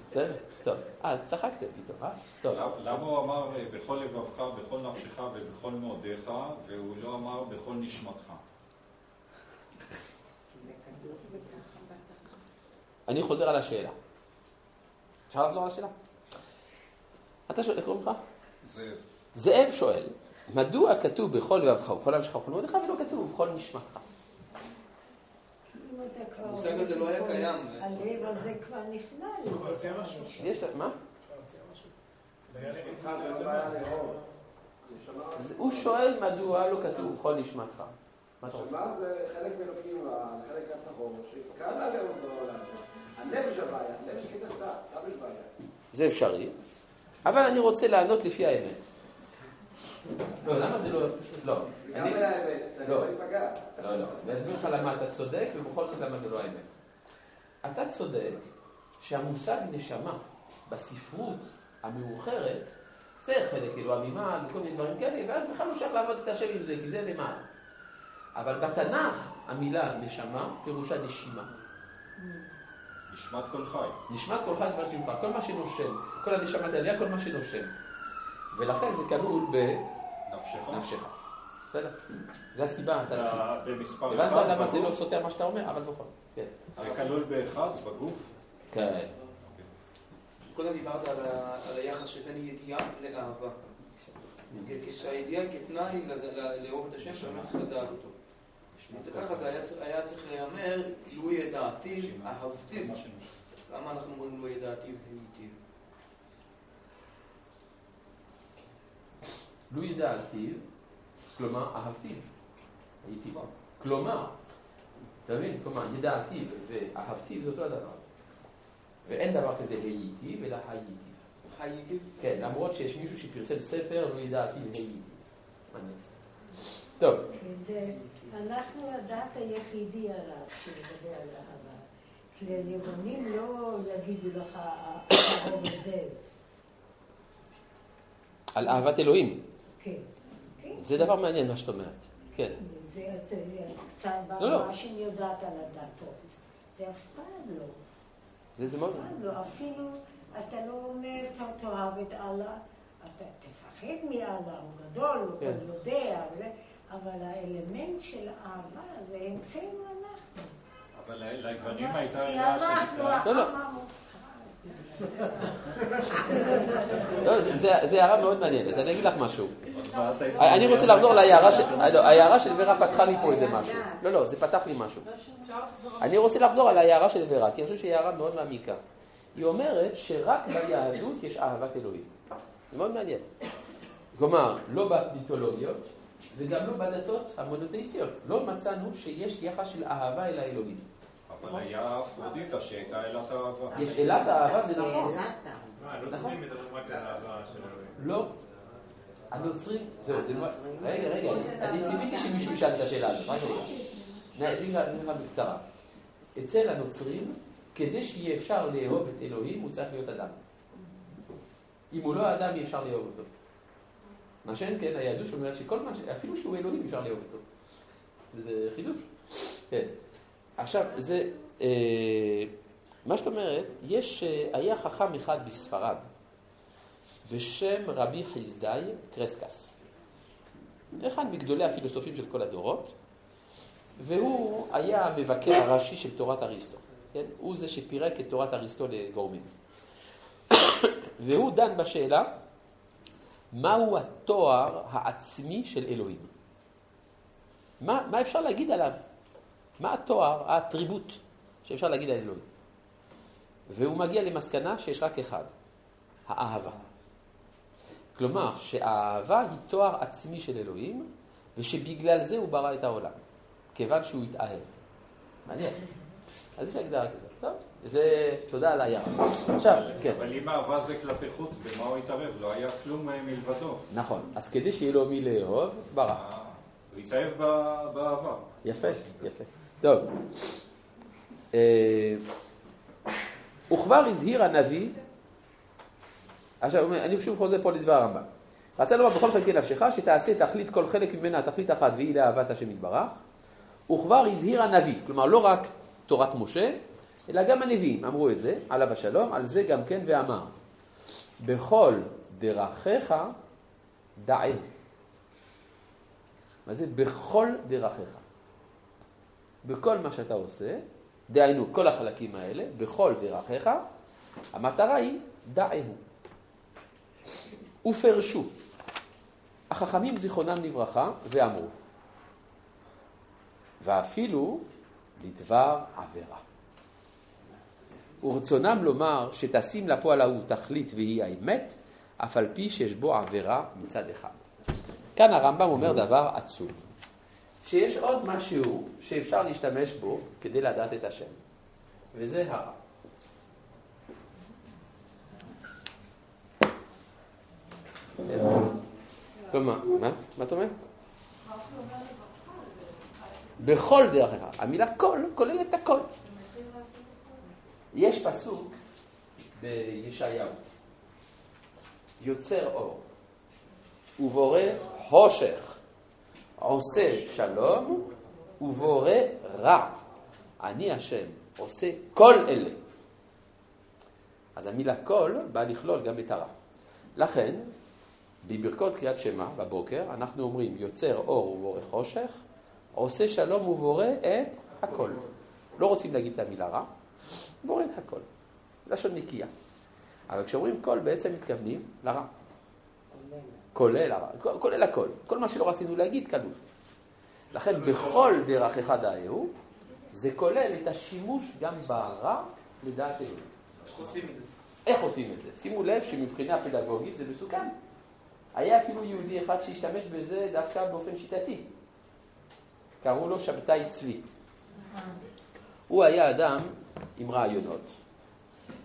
בסדר? טוב. אז צחקתם פתאום, אה? טוב. למה הוא אמר אה, בכל לבבך, בכל נפשך ובכל מאודיך, והוא לא אמר בכל נשמתך? אני חוזר על השאלה. אפשר לחזור על השאלה? אתה שואל, איך קוראים לך? זה זאב שואל, מדוע כתוב בכל לבבך ובכל נפשך ובכל מאודיך ולא כתוב בכל נשמתך? המושג הזה לא היה קיים. הלב הזה כבר משהו? יש לה, מה? הוא שואל מדוע לא כתוב בכל נשמתך. מה אתה רוצה? שמע זה חלק מאלוקים רע, חלק הטהור, שקל עליהם בעולם. הנפש הבעיה, הנפש כתב דת, שם יש בעיה. זה אפשרי, אבל אני רוצה לענות לפי האמת. לא, למה זה לא... לא. גם אני- האמת, אני לא. לא. לא, לא. אני אסביר לך למה אתה צודק, ובכל זאת למה זה לא האמת. אתה צודק שהמושג נשמה בספרות המאוחרת, זה חלק אלוה ממעל וכל מיני דברים כאלה, ואז בכלל לא שייך לעבוד את השם עם זה, כי זה למעלה. אבל בתנ"ך המילה נשמה פירושה נשימה. נשמת כל חי. נשמת כל חי נשמת שמך, כל מה שנושם, כל הנשמת העלייה, כל מה שנושם. ולכן זה כלול נפשך. בנפשך. בסדר? זה הסיבה התנ"כית. במספר הבנת אחד למה זה לא? סותר מה שאתה אומר? אבל בכל זאת. כן. זה כלול באחד בגוף? כן. קודם דיברת על היחס שבין ידיעה לאהבה. כשהידיעה כתנאי לאהוב את השם, שאתה צריך לדעת אותו. אם זה היה צריך- להיאמר, לו ידעתיו אהבתיו. למה אנחנו אומרים לו ידעתיו הייתיו? לו ידעתיו, כלומר אהבתיו, הייתי בו. כלומר, אתה מבין? כלומר, ידעתיו ואהבתיו זה אותו הדבר. ואין דבר כזה הייתי, אלא הייתי. הייתיו? כן, למרות שיש מישהו שפרסם ספר, לא ידעתיו הייתי. מה אני אעשה? טוב, אנחנו הדת היחידי עליו שמדבר על אהבה. כי היוונים לא יגידו לך, הרוב הזה. על אהבת אלוהים. כן. זה דבר מעניין מה שאת אומרת. כן. זה את- קצת לא, לא. מה שאני יודעת על הדתות. זה אף פעם לא. זה זה מאוד... לא. אפילו אתה לא אומר, אתה תאהב את אללה, אתה תפחד מאללה, הוא גדול, הוא כן. יודע, אבל- האלמנט של אהבה זה המצאנו אנחנו. אבל ל- ליוונים הייתה אנחנו שנקרא... לא, לא. לא, זה- זה זה הערה מאוד מעניינת, אני אגיד לך משהו. היית- אני רוצה לחזור להערה של... ההערה של ורה פתחה לי פה איזה משהו. לא, לא, זה פתח לי משהו. אני רוצה לחזור על ההערה של ורה, כי אני חושב שהיא הערה מאוד מעמיקה. היא אומרת שרק ביהדות יש אהבת אלוהים. זה מאוד מעניין. כלומר, לא במיתולוגיות וגם לא בדתות המונותאיסטיות. לא מצאנו שיש יחס של אהבה אל האלוהים. אבל היה אפרודיטה שהייתה אלת אהבה. יש אלת האהבה, זה נכון. שאלת מה, הנוצרים מדברים רק על אהבה של אלוהים. לא. הנוצרים, זהו, זה לא... רגע, רגע, אני ציפיתי שמישהו ישאל את השאלה הזאת, רגע. אני אגיד לך בקצרה. אצל הנוצרים, כדי שיהיה אפשר לאהוב את אלוהים, הוא צריך להיות אדם. אם הוא לא אדם, אי אפשר לאהוב אותו. מה שאין כן, היהדות שאומרת שכל זמן, ש- אפילו שהוא אלוהים, אפשר לאהוב אותו. זה חידוש. כן. עכשיו, זה... אה, מה שאת אומרת, יש... אה, היה חכם אחד בספרד, בשם רבי חסדאי קרסקס. אחד מגדולי הפילוסופים של כל הדורות, והוא היה המבקר הראשי של תורת אריסטו. כן? הוא זה שפירק את תורת אריסטו לגורמים. והוא דן בשאלה מהו התואר העצמי של אלוהים. מה, מה אפשר להגיד עליו? מה התואר, האטריבוט שאפשר להגיד על אלוהים? והוא מגיע למסקנה שיש רק אחד, האהבה. כלומר, שהאהבה היא תואר עצמי של אלוהים, ושבגלל זה הוא ברא את העולם, כיוון שהוא התאהב. מעניין. אז יש הגדרה כזאת. טוב, זה תודה על העיירה. עכשיו, כן. אבל אם אהבה זה כלפי חוץ, במה הוא התערב? לא היה כלום אה, מלבדו. נכון. אז כדי שיהיה לו מי לאהוב, ברא. אה, הוא התאהב ב- באהבה. יפה, יפה. טוב. אה, וכבר הזהיר הנביא, עכשיו אני שוב חוזר פה לדבר הרמב"ם. רצה לומר בכל חלקי נפשך, שתעשה תכלית כל חלק ממנה תכלית אחת והיא לאהבת השם יתברך. וכבר הזהיר הנביא, כלומר לא רק תורת משה, אלא גם הנביאים אמרו את זה, עליו השלום, על זה גם כן ואמר, בכל דרכיך דענו. מה זה בכל דרכיך? בכל מה שאתה עושה, דהיינו כל החלקים האלה, בכל דרכיך, המטרה היא דעהו. ופרשו. החכמים זיכרונם לברכה ואמרו, ואפילו לדבר עבירה. ורצונם לומר שתשים לפועל ההוא תכלית והיא האמת, אף על פי שיש בו עבירה מצד אחד. כאן הרמב"ם אומר דבר עצום, שיש עוד משהו שאפשר להשתמש בו כדי לדעת את השם, וזה הרע. כלומר, מה? מה אתה אומר? בכל דרכיך. המילה כל כוללת הכל. יש פסוק בישעיהו, יוצר אור ובורא חושך, עושה שלום ובורא רע. אני השם, עושה כל אלה. אז המילה כל באה לכלול גם את הרע. לכן, בברכות קריאת שמע בבוקר, אנחנו אומרים יוצר אור ובורא חושך, עושה שלום ובורא את הכל. לא רוצים להגיד את המילה רע, בורא את הכל. לשון נקייה. אבל כשאומרים כל בעצם מתכוונים לרע. כולל הרע, כולל הכל. כל מה שלא רצינו להגיד כלול. לכן בכל דרך אחד היהו, זה כולל את השימוש גם ברע לדעת אלוהים. איך עושים את זה? איך עושים את זה? שימו לב שמבחינה פדגוגית זה מסוכן. היה אפילו יהודי אחד שהשתמש בזה דווקא באופן שיטתי. קראו לו שבתאי צבי. הוא היה אדם עם רעיונות,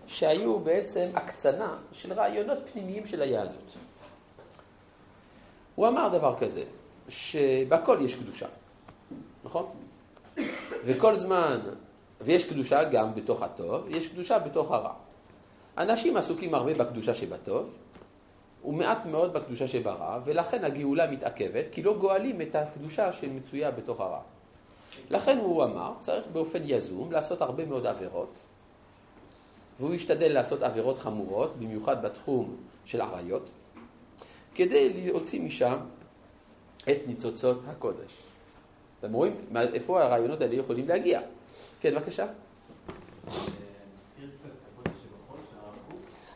שהיו בעצם הקצנה של רעיונות פנימיים של היהדות. הוא אמר דבר כזה, שבכל יש קדושה, נכון? וכל זמן, ויש קדושה גם בתוך הטוב, יש קדושה בתוך הרע. אנשים עסוקים הרבה בקדושה שבטוב, ומעט מאוד בקדושה שברע, ולכן הגאולה מתעכבת, כי לא גואלים את הקדושה שמצויה בתוך הרע. לכן הוא אמר, צריך באופן יזום לעשות הרבה מאוד עבירות, והוא ישתדל לעשות עבירות חמורות, במיוחד בתחום של עריות, כדי להוציא משם את ניצוצות הקודש. אתם רואים איפה הרעיונות האלה יכולים להגיע? כן, בבקשה.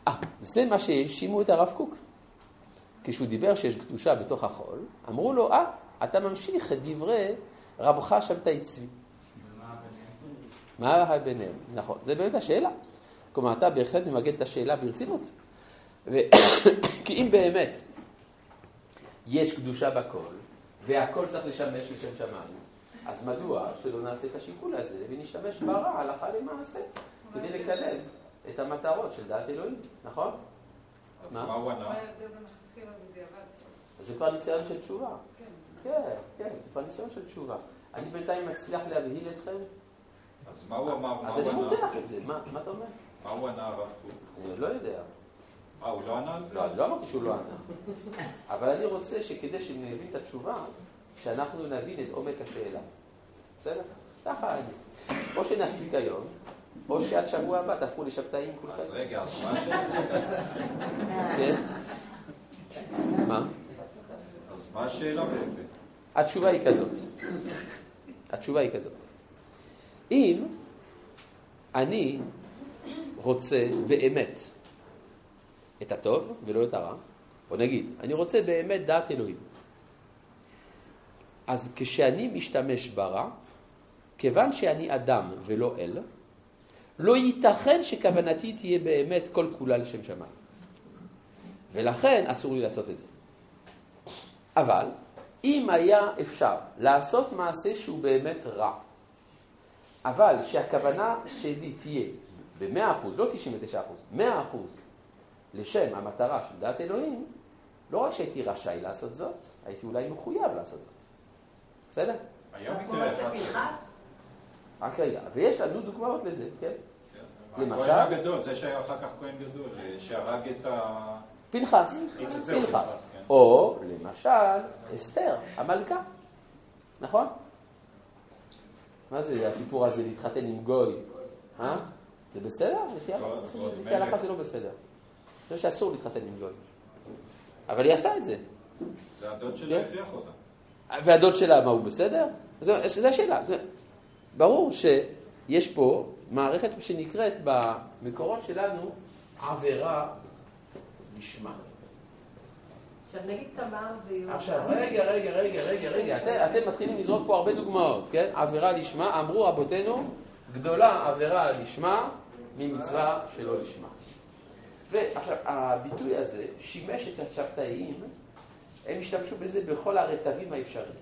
אה, זה מה שהאשימו את הרב קוק. כשהוא דיבר שיש קדושה בתוך החול, אמרו לו, אה, אתה ממשיך את דברי רבך שבתאי צבי. מה ביניהם? נכון, זה באמת השאלה. כלומר, אתה בהחלט ממגד את השאלה ברצינות. ו... כי אם באמת יש קדושה בכל, והכל צריך לשמש לשם שמיים, אז מדוע שלא נעשה את השיקול הזה ונשתמש ברע הלכה למעשה, כדי לקדם את המטרות של דעת אלוהים, נכון? אז מה הוא ענה? זה כבר ניסיון של תשובה. כן, כן, זה כבר ניסיון של תשובה. אני בינתיים מצליח להבהיל אתכם? אז מה הוא אמר? אז אני נותן לך את זה, מה אתה אומר? מה הוא ענה הרב קוק? אני לא יודע. אה, הוא לא ענה על זה? לא, אני לא אמרתי שהוא לא ענה. אבל אני רוצה שכדי שנבין את התשובה, שאנחנו נבין את עומק השאלה. בסדר? ככה אני. או שנספיק היום, או שעד שבוע הבא תהפכו לשבתאים כולכם. אז רגע, אז מה השאלה? כן? מה? אז מה השאלה בעצם? התשובה היא כזאת. התשובה היא כזאת. אם אני רוצה באמת את הטוב ולא את הרע, או נגיד, אני רוצה באמת דעת אלוהים. אז כשאני משתמש ברע, כיוון שאני אדם ולא אל, לא ייתכן שכוונתי תהיה באמת כל כולה לשם שמיים. ולכן אסור לי לעשות את זה. אבל אם היה אפשר לעשות מעשה שהוא באמת רע, אבל שהכוונה שלי תהיה ב-100%, לא 99%, 100% לשם המטרה של דעת אלוהים, לא רק שהייתי רשאי לעשות זאת, הייתי אולי מחויב לעשות זאת. בסדר? היה מקרה אחד. רק היה. ויש לנו דוגמאות לזה, כן? למשל? הכהן הגדול, זה שהיה אחר כך כהן גדול, שהרג את ה... פנחס, פנחס. או למשל אסתר, המלכה, נכון? מה זה הסיפור הזה להתחתן עם גוי? אה? זה בסדר? לפי ההלכה? זה לא בסדר. אני חושב שאסור להתחתן עם גוי. אבל היא עשתה את זה. זה הדוד שלה כן. הכריח אותה. והדוד שלה, מה הוא בסדר? זו, השאלה. ברור שיש פה מערכת שנקראת במקורות שלנו עבירה לשמה. עכשיו נגיד תמר ויהודה. עכשיו, רגע, רגע, רגע, רגע, רגע, אתם, אתם מתחילים לזרוק פה הרבה דוגמאות, כן? עבירה לשמה, אמרו רבותינו, גדולה עבירה לשמה ממצווה שלא לשמה. ועכשיו, הביטוי הזה שימש את השבתאים, הם השתמשו בזה בכל הרטבים האפשריים.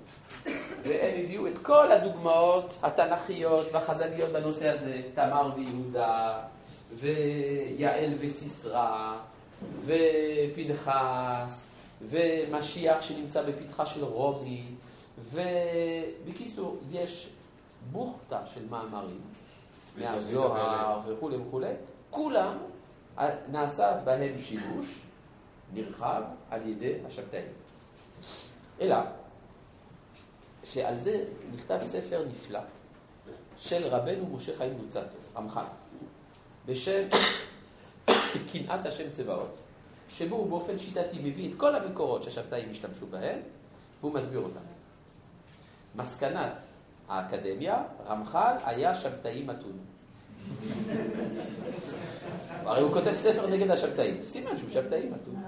והם הביאו את כל הדוגמאות התנ"כיות והחז"ליות בנושא הזה, תמר ויהודה, ויעל וסיסרא, ופנחס, ומשיח שנמצא בפתחה של רומי, ובקיצור, יש בוכטה של מאמרים מהזוהר וכולי וכולי, כולם נעשה בהם שימוש נרחב על ידי השבתאים. אלא שעל זה נכתב ספר נפלא של רבנו משה חיים לוצטו, רמח"ל, בשם קנאת השם צבאות, שבו הוא באופן שיטתי מביא את כל המקורות שהשבתאים השתמשו בהם, והוא מסביר אותם. מסקנת האקדמיה, רמח"ל היה שבתאי מתון. הרי הוא כותב ספר נגד השבתאים, סימן שהוא שבתאי מתון.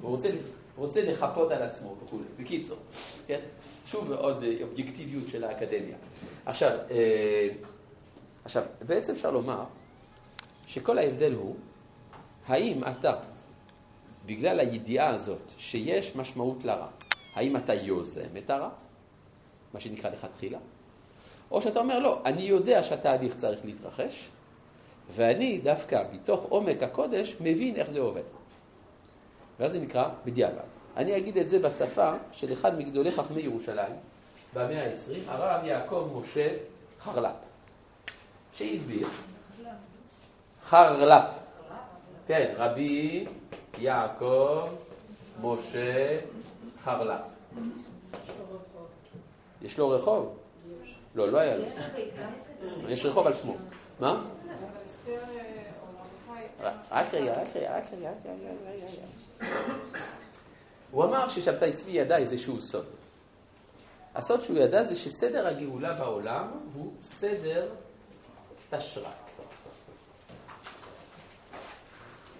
הוא רוצה, רוצה לחפות על עצמו וכולי, בקיצור, כן? שוב עוד אה, אובייקטיביות של האקדמיה. עכשיו, אה, עכשיו, בעצם אפשר לומר שכל ההבדל הוא, האם אתה, בגלל הידיעה הזאת שיש משמעות לרע, האם אתה יוזם את הרע, מה שנקרא לכתחילה, או שאתה אומר, לא, אני יודע שהתהליך צריך להתרחש, ואני דווקא מתוך עומק הקודש מבין איך זה עובד. ואז זה נקרא בדיעבד. אני אגיד את זה בשפה של אחד מגדולי חכמי ירושלים במאה ה-20, הרב יעקב משה חרל"פ, שהסביר, חרל"פ, כן, רבי יעקב משה חרל"פ. יש לו רחוב? לא, לא היה לו. יש רחוב על שמו. מה? רק רגע, רק רגע, רק רגע, רק רגע. הוא אמר ששבתאי צבי ידע איזשהו סוד. הסוד שהוא ידע זה שסדר הגאולה בעולם הוא סדר תשרק.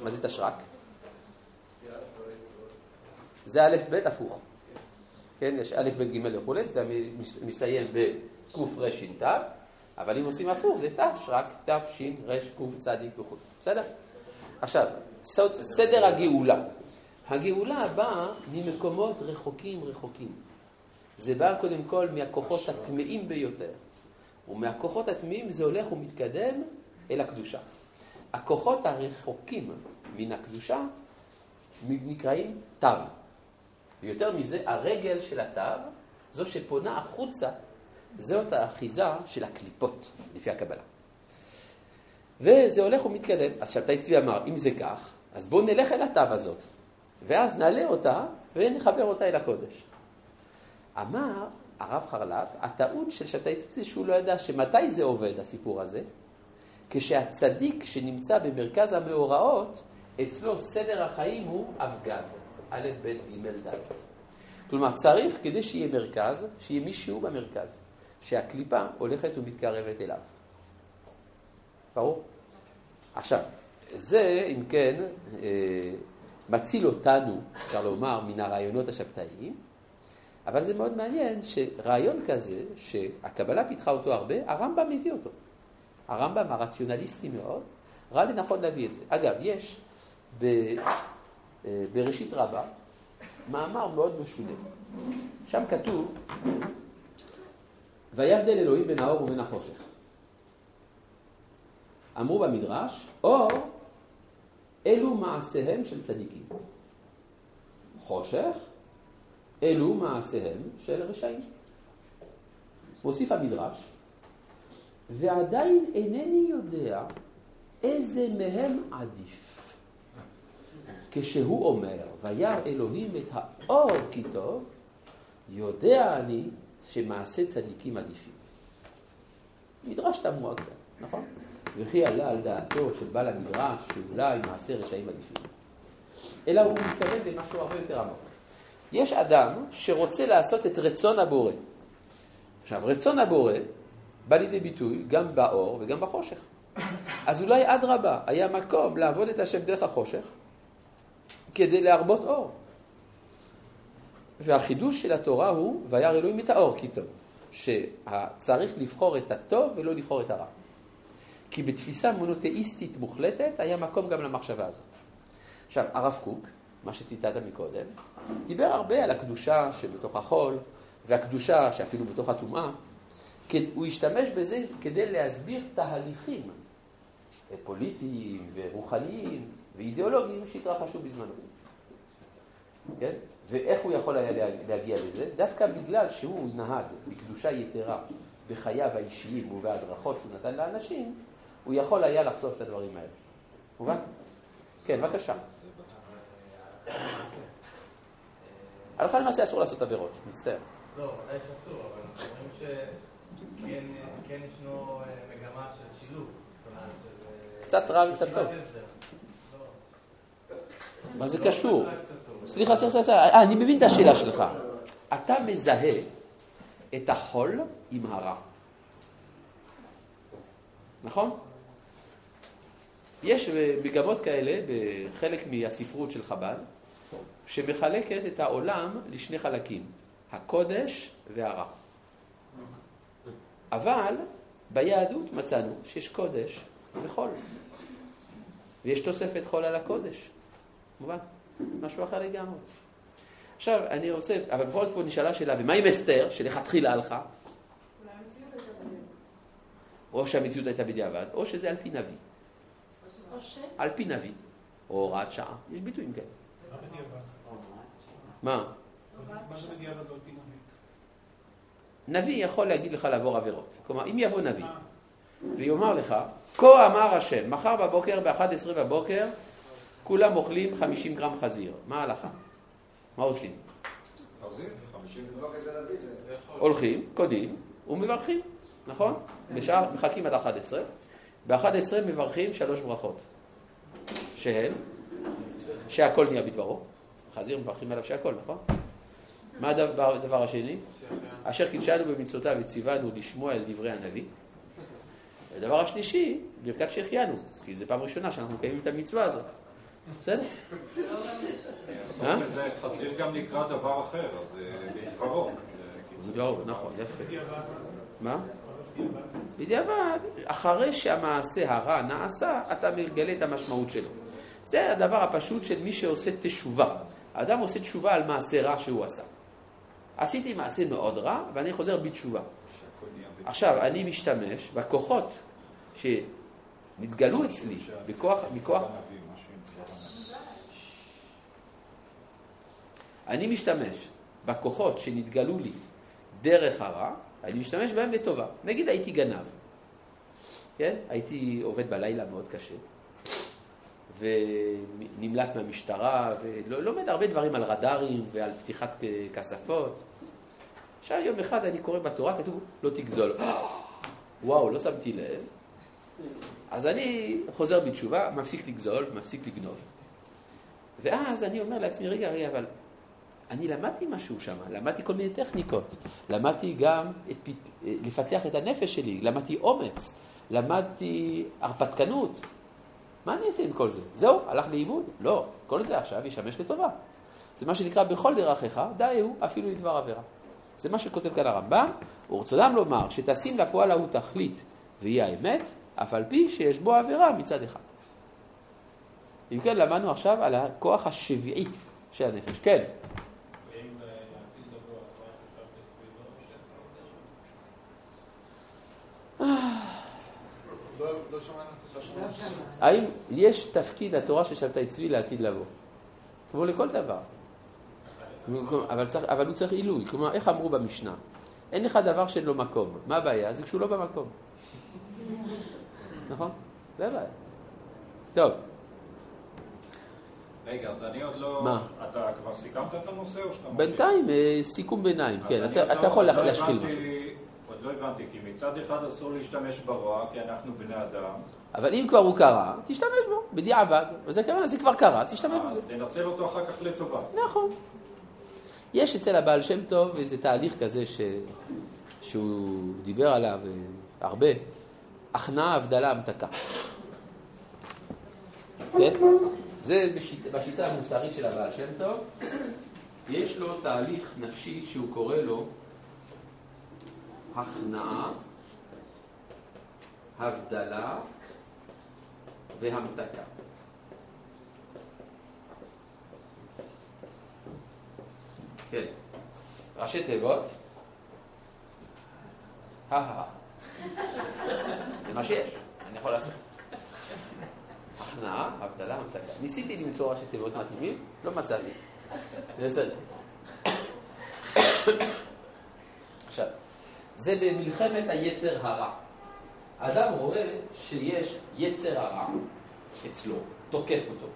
מה זה תשרק? זה א' ב' הפוך. כן, יש א' ב' ג' וכולי, זה מסתיים בקר"ת, אבל אם עושים הפוך זה תשרק, תשרק"צ וכו'. בסדר? עכשיו, סדר הגאולה. הגאולה באה ממקומות רחוקים רחוקים. זה בא קודם כל מהכוחות הטמאים ביותר. ומהכוחות הטמאים זה הולך ומתקדם אל הקדושה. הכוחות הרחוקים מן הקדושה נקראים תו. ויותר מזה, הרגל של התו, זו שפונה החוצה, זאת האחיזה של הקליפות, לפי הקבלה. וזה הולך ומתקדם. אז שבתאי צבי אמר, אם זה כך, אז בואו נלך אל התו הזאת, ואז נעלה אותה ונחבר אותה אל הקודש. אמר הרב חרל"פ, הטעות של שבתאי צבי זה שהוא לא ידע שמתי זה עובד, הסיפור הזה, כשהצדיק שנמצא במרכז המאורעות, אצלו סדר החיים הוא אבגד, א', ב', ג', ד'. כלומר, צריך, כדי שיהיה מרכז, שיהיה מישהו במרכז, שהקליפה הולכת ומתקרבת אליו. ברור? עכשיו, זה, אם כן, אה, מציל אותנו, אפשר לומר, מן הרעיונות השבתאיים, אבל זה מאוד מעניין שרעיון כזה, שהקבלה פיתחה אותו הרבה, הרמב"ם מביא אותו. הרמב"ם הרציונליסטי מאוד, ראה לי נכון להביא את זה. אגב, יש ב, בראשית רבה מאמר מאוד משונה. שם כתוב, ויבדל אלוהים בין האור ובין החושך. אמרו במדרש, או אלו מעשיהם של צדיקים. חושך, אלו מעשיהם של רשעים. מוסיף המדרש, ועדיין אינני יודע איזה מהם עדיף. כשהוא אומר, וירא אלוהים את האור כי טוב, יודע אני שמעשה צדיקים עדיפים. מדרש תמוה קצת, נכון? וכי עלה על דעתו של בעל המדרש שאולי מעשה רשעים עדיפים. אלא הוא מתכוון למשהו הרבה יותר עמוק. יש אדם שרוצה לעשות את רצון הבורא. עכשיו, רצון הבורא בא לידי ביטוי גם באור וגם בחושך. אז אולי אדרבה, היה מקום לעבוד את השם דרך החושך כדי להרבות אור. והחידוש של התורה הוא, וירא אלוהים את האור כי טוב, שצריך לבחור את הטוב ולא לבחור את הרע. כי בתפיסה מונותאיסטית מוחלטת היה מקום גם למחשבה הזאת. עכשיו, הרב קוק, מה שציטטת מקודם, דיבר הרבה על הקדושה שבתוך החול, והקדושה שאפילו בתוך הטומאה, הוא השתמש בזה כדי להסביר תהליכים פוליטיים ורוחניים ואידיאולוגיים שהתרחשו בזמנו. כן? ואיך הוא יכול היה להגיע לזה? דווקא בגלל שהוא נהג בקדושה יתרה בחייו האישיים ובהדרכות שהוא נתן לאנשים, הוא יכול היה לחשוף את הדברים האלה. מובן? כן, בבקשה. הלכה למעשה אסור לעשות עבירות, מצטער. לא, ודאי שאסור, אבל אנחנו רואים שכן ישנו אה, מגמה של שילוב. אה, קצת רע וקצת טוב. מה זה קשור? סליחה, סליחה, סליחה, אה, אני מבין את השאלה שלך. אתה מזהה את החול עם הרע. נכון? יש מגמות כאלה בחלק מהספרות של חב"ד, שמחלקת את העולם לשני חלקים, הקודש והרע. אבל ביהדות מצאנו שיש קודש וחול. ויש תוספת חול על הקודש. מובן? משהו אחר לגמרי. עכשיו, אני רוצה, אבל בכל זאת פה נשאלה שאלה, ומה עם אסתר, שלכתחילה הלכה? או שהמציאות הייתה בדיעבד, או שזה על פי נביא. או ש... על פי נביא, או הוראת שעה. יש ביטויים כאלה. מה בדיעבד? מה? מה זה בדיעבד לא על פי נביא? נביא יכול להגיד לך לעבור עבירות. כלומר, אם יבוא נביא ויאמר לך, כה אמר השם, מחר בבוקר, ב-11 בבוקר, כולם אוכלים 50 גרם חזיר. מה ההלכה? מה עושים? חזיר, 50 לא. הולכים, קונים ומברכים, נכון? בשעה מחכים עד 11, ב-11 מברכים שלוש ברכות, שהן שהכל נהיה בדברו, חזיר מברכים עליו שהכל, נכון? מה הדבר, הדבר השני? אשר קידשנו במצוותיו וציוונו לשמוע אל דברי הנביא. הדבר השלישי, ברכת שהחיינו, כי זו פעם ראשונה שאנחנו מקיימים את המצווה הזאת. בסדר? אה? זה חזיר גם נקרא דבר אחר, אז אה, בדברו. לא, נכון, יפה. מה? בדיעבד, אחרי שהמעשה הרע נעשה, אתה מגלה את המשמעות שלו. זה הדבר הפשוט של מי שעושה תשובה. האדם עושה תשובה על מעשה רע שהוא עשה. עשיתי מעשה מאוד רע, ואני חוזר בתשובה. עכשיו, אני משתמש בכוחות שנתגלו אצלי, בכוח, מכוח... אני משתמש בכוחות שנתגלו לי דרך הרע, אני משתמש בהם לטובה. נגיד הייתי גנב, כן? הייתי עובד בלילה מאוד קשה, ונמלט מהמשטרה, ולומד הרבה דברים על רדארים ועל פתיחת כספות. עכשיו יום אחד אני קורא בתורה, כתוב לא תגזול. וואו, לא שמתי לב. אז אני חוזר בתשובה, מפסיק לגזול, מפסיק לגנוב. ואז אני אומר לעצמי, רגע, רגע, אבל אני למדתי משהו שם, למדתי כל מיני טכניקות, למדתי גם את, פת... לפתח את הנפש שלי, למדתי אומץ, למדתי הרפתקנות. מה אני אעשה עם כל זה? זהו, הלך לאיבוד? לא, כל זה עכשיו ישמש לטובה. זה מה שנקרא בכל דרכיך, דאהו אפילו לדבר עבירה. זה מה שכותב כאן הרמב"ם, ורצונם לומר שתשים לפועל ההוא תכלית והיא האמת, אף על פי שיש בו עבירה מצד אחד. אם כן, למדנו עכשיו על הכוח השביעי של הנפש. כן. לא שמענו את זה. האם יש תפקיד לתורה ששבתה צבי לעתיד לבוא? כמו לכל דבר. אבל, צריך, אבל הוא צריך עילוי. כלומר, איך אמרו במשנה? אין לך דבר שאין לו מקום. מה הבעיה? זה כשהוא לא במקום. נכון? זה הבעיה. טוב. רגע, אז אני עוד לא... מה? אתה כבר סיכמת את הנושא או שאתה... בינתיים, אה, סיכום ביניים, כן, אתה, לא- יכול עוד לא להשחיל הבנתי- משהו. לא הבנתי, כי מצד אחד אסור להשתמש ברוע, כי אנחנו בני אדם. אבל אם כבר הוא קרה, תשתמש בו, בדיעבד. וזה הכוונה, זה כבר קרה, תשתמש בזה. אז תנצל אותו אחר כך לטובה. נכון. יש אצל הבעל שם טוב איזה תהליך כזה ש... שהוא דיבר עליו אה, הרבה, הכנעה, הבדלה, המתקה. כן? זה בשיט... בשיטה המוסרית של הבעל שם טוב, יש לו תהליך נפשי שהוא קורא לו הכנעה, הבדלה והמתקה. כן. ראשי תיבות. הא זה מה שיש, אני יכול לעשות. הכנעה, הבדלה, המתקה. ניסיתי למצוא ראשי תיבות מתאימים, לא מצאתי. זה בסדר. עכשיו, זה במלחמת היצר הרע. האדם רואה שיש יצר הרע אצלו, תוקף אותו.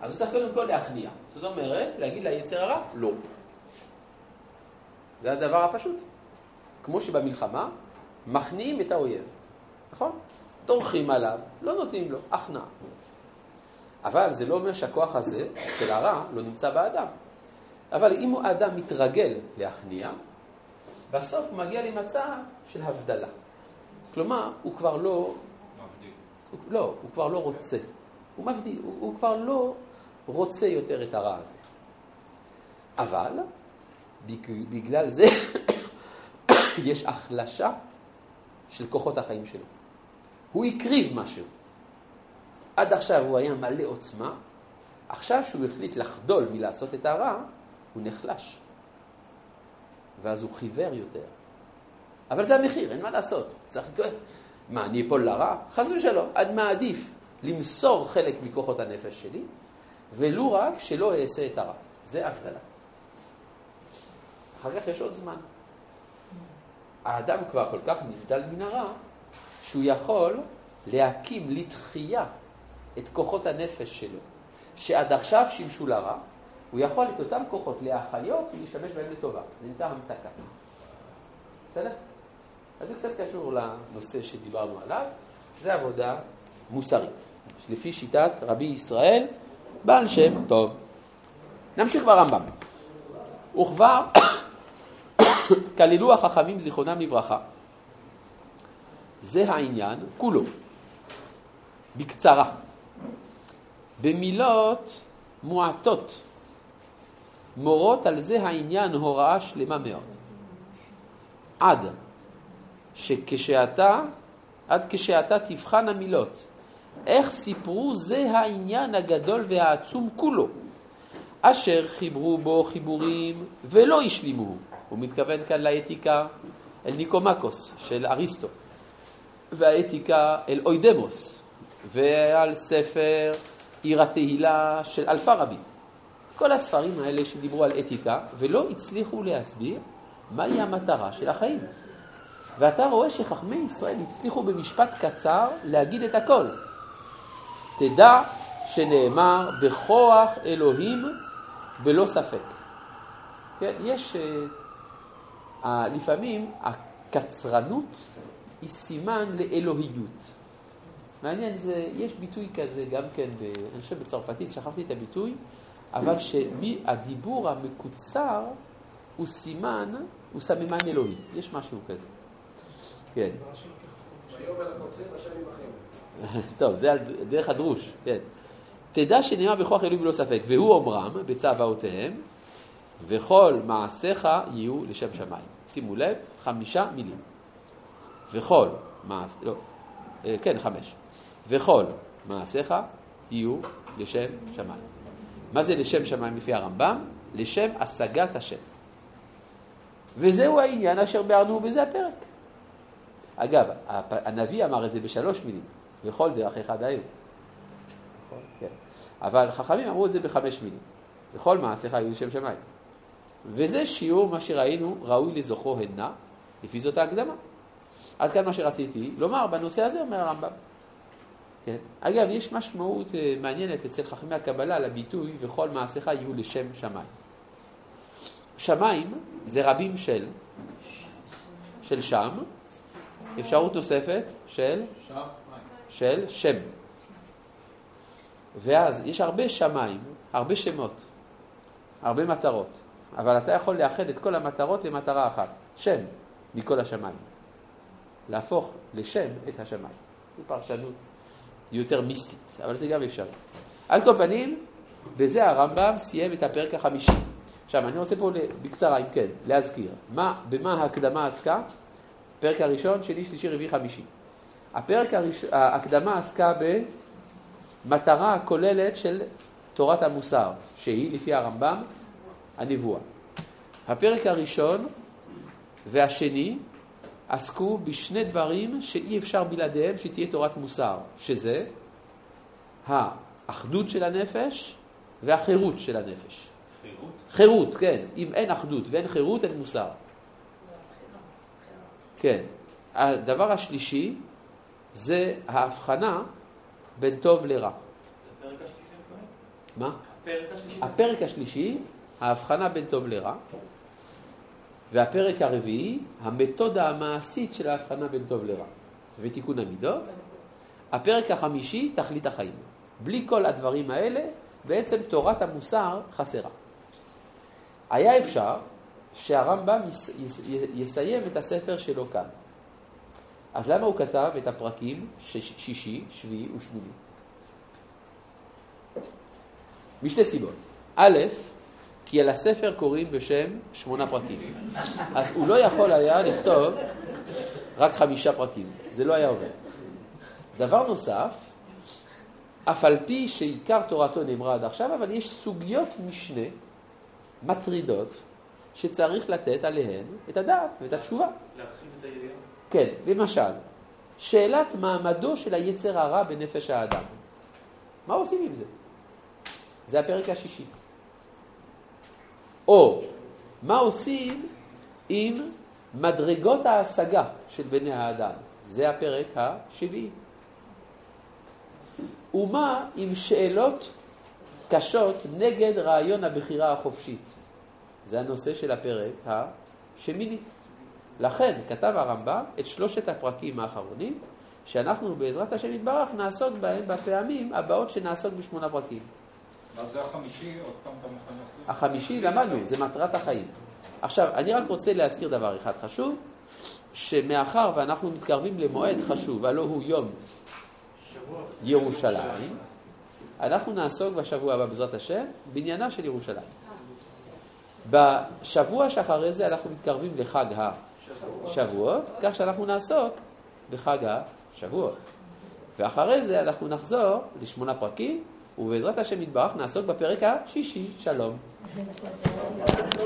אז הוא צריך קודם כל להכניע. זאת אומרת, להגיד ליצר הרע, לא. זה הדבר הפשוט. כמו שבמלחמה, מכניעים את האויב, נכון? דורכים עליו, לא נותנים לו, הכנעה. אבל זה לא אומר שהכוח הזה, של הרע, לא נמצא באדם. אבל אם האדם מתרגל להכניע, בסוף הוא מגיע למצב של הבדלה. כלומר, הוא כבר לא... מבדיל. הוא, לא, הוא כבר לא רוצה. הוא מבדיל, הוא, הוא כבר לא רוצה יותר את הרע הזה. אבל בג- בגלל זה יש החלשה של כוחות החיים שלו. הוא הקריב משהו. עד עכשיו הוא היה מלא עוצמה, עכשיו שהוא החליט לחדול מלעשות את הרע, הוא נחלש. ואז הוא חיוור יותר. אבל זה המחיר, אין מה לעשות. צריך... מה, אני אפול לרע? חס ושלום. אני מעדיף למסור חלק מכוחות הנפש שלי, ולו רק שלא אעשה את הרע. זה הבדלה. אחר כך יש עוד זמן. האדם כבר כל כך נבדל מן הרע, שהוא יכול להקים לתחייה את כוחות הנפש שלו, שעד עכשיו שימשו לרע, הוא יכול את אותם כוחות להחיות ולהשתמש בהם לטובה. זה נקרא המתקה. בסדר? אז זה קצת קשור לנושא שדיברנו עליו, זה עבודה מוסרית, לפי שיטת רבי ישראל, בעל שם טוב. נמשיך ברמב"ם. וכבר כללו החכמים זיכרונם לברכה. זה העניין כולו, בקצרה, במילות מועטות, מורות על זה העניין הוראה שלמה מאוד. עד שכשאתה, עד כשאתה תבחן המילות, איך סיפרו זה העניין הגדול והעצום כולו, אשר חיברו בו חיבורים ולא השלימו. הוא מתכוון כאן לאתיקה אל ניקומקוס של אריסטו, והאתיקה אל אוידמוס, ועל ספר עיר התהילה של אלפרבי. כל הספרים האלה שדיברו על אתיקה ולא הצליחו להסביר מהי המטרה של החיים. ואתה רואה שחכמי ישראל הצליחו במשפט קצר להגיד את הכל. תדע שנאמר בכוח אלוהים בלא ספק. כן, יש, uh, לפעמים הקצרנות היא סימן לאלוהיות. מעניין, זה, יש ביטוי כזה גם כן, אני חושב בצרפתית, שכחתי את הביטוי, אבל שהדיבור המקוצר הוא סימן, הוא סממן אלוהי. יש משהו כזה. כן. טוב, זה דרך הדרוש, כן. תדע שנאמר בכוח אלוהים בלא ספק, והוא אומרם בצוואותיהם, וכל מעשיך יהיו לשם שמיים. שימו לב, חמישה מילים. וכל מעש... לא, אה, כן, חמש. וכל מעשיך יהיו לשם שמיים. מה זה לשם שמיים לפי הרמב"ם? לשם השגת השם. וזהו העניין אשר ביארנו בזה הפרק. אגב, הנביא אמר את זה בשלוש מילים, וכל דרך אחד היו. נכון? כן. אבל חכמים אמרו את זה בחמש מילים, וכל מעשיך היו לשם שמיים. וזה שיעור מה שראינו ראוי לזוכו הנה, לפי זאת ההקדמה. עד כאן מה שרציתי לומר בנושא הזה, אומר הרמב"ם. כן? אגב, יש משמעות אה, מעניינת אצל חכמי הקבלה לביטוי וכל מעשיך יהיו לשם שמיים. שמיים זה רבים של, של שם, אפשרות נוספת של, של שם. ואז יש הרבה שמיים, הרבה שמות, הרבה מטרות, אבל אתה יכול לאחד את כל המטרות למטרה אחת, שם מכל השמיים. להפוך לשם את השמיים. זו פרשנות יותר מיסטית, אבל זה גם אפשר. על כל פנים, בזה הרמב"ם סיים את הפרק החמישי. עכשיו, אני רוצה פה בקצרה, אם כן, להזכיר, מה, במה ההקדמה עסקה? הפרק הראשון, שני, שלישי, רביעי, חמישי. הפרק הראשון, ההקדמה עסקה במטרה הכוללת של תורת המוסר, שהיא, לפי הרמב"ם, הנבואה. הפרק הראשון והשני עסקו בשני דברים שאי אפשר בלעדיהם שתהיה תורת מוסר, שזה האחדות של הנפש והחירות של הנפש. חירות? חירות, כן. אם אין אחדות ואין חירות, אין מוסר. כן. הדבר השלישי זה ההבחנה בין טוב לרע. מה? הפרק השלישי. הפרק השלישי, ההבחנה בין טוב לרע. והפרק הרביעי, המתודה המעשית של ההבחנה בין טוב לרע ותיקון המידות. הפרק החמישי, תכלית החיים. בלי כל הדברים האלה, בעצם תורת המוסר חסרה. היה אפשר שהרמב"ם יס, יס, יסיים את הספר שלו כאן. אז למה הוא כתב את הפרקים שש, שישי, שביעי ושמיני? משתי סיבות. א', כי על הספר קוראים בשם שמונה פרקים. אז הוא לא יכול היה לכתוב רק חמישה פרקים, זה לא היה עובד. דבר נוסף, אף על פי שעיקר תורתו נאמרה עד עכשיו, אבל יש סוגיות משנה מטרידות שצריך לתת עליהן את הדעת ואת התשובה. להרחיב את היריעה. כן, למשל, שאלת מעמדו של היצר הרע בנפש האדם. מה עושים עם זה? זה הפרק השישי. או, מה עושים עם מדרגות ההשגה של בני האדם? זה הפרק השביעי. ומה עם שאלות קשות נגד רעיון הבחירה החופשית? זה הנושא של הפרק השמיני. לכן כתב הרמב"ם את שלושת הפרקים האחרונים, שאנחנו בעזרת השם יתברך נעסוק בהם בפעמים הבאות שנעסוק בשמונה פרקים. החמישי? למדנו, זה מטרת החיים. עכשיו, אני רק רוצה להזכיר דבר אחד חשוב, שמאחר ואנחנו מתקרבים למועד חשוב, הלא הוא יום ירושלים, אנחנו נעסוק בשבוע הבא בעזרת השם בעניינה של ירושלים. בשבוע שאחרי זה אנחנו מתקרבים לחג השבועות, כך שאנחנו נעסוק בחג השבועות. ואחרי זה אנחנו נחזור לשמונה פרקים, ובעזרת השם יתברך נעסוק בפרק השישי. שלום.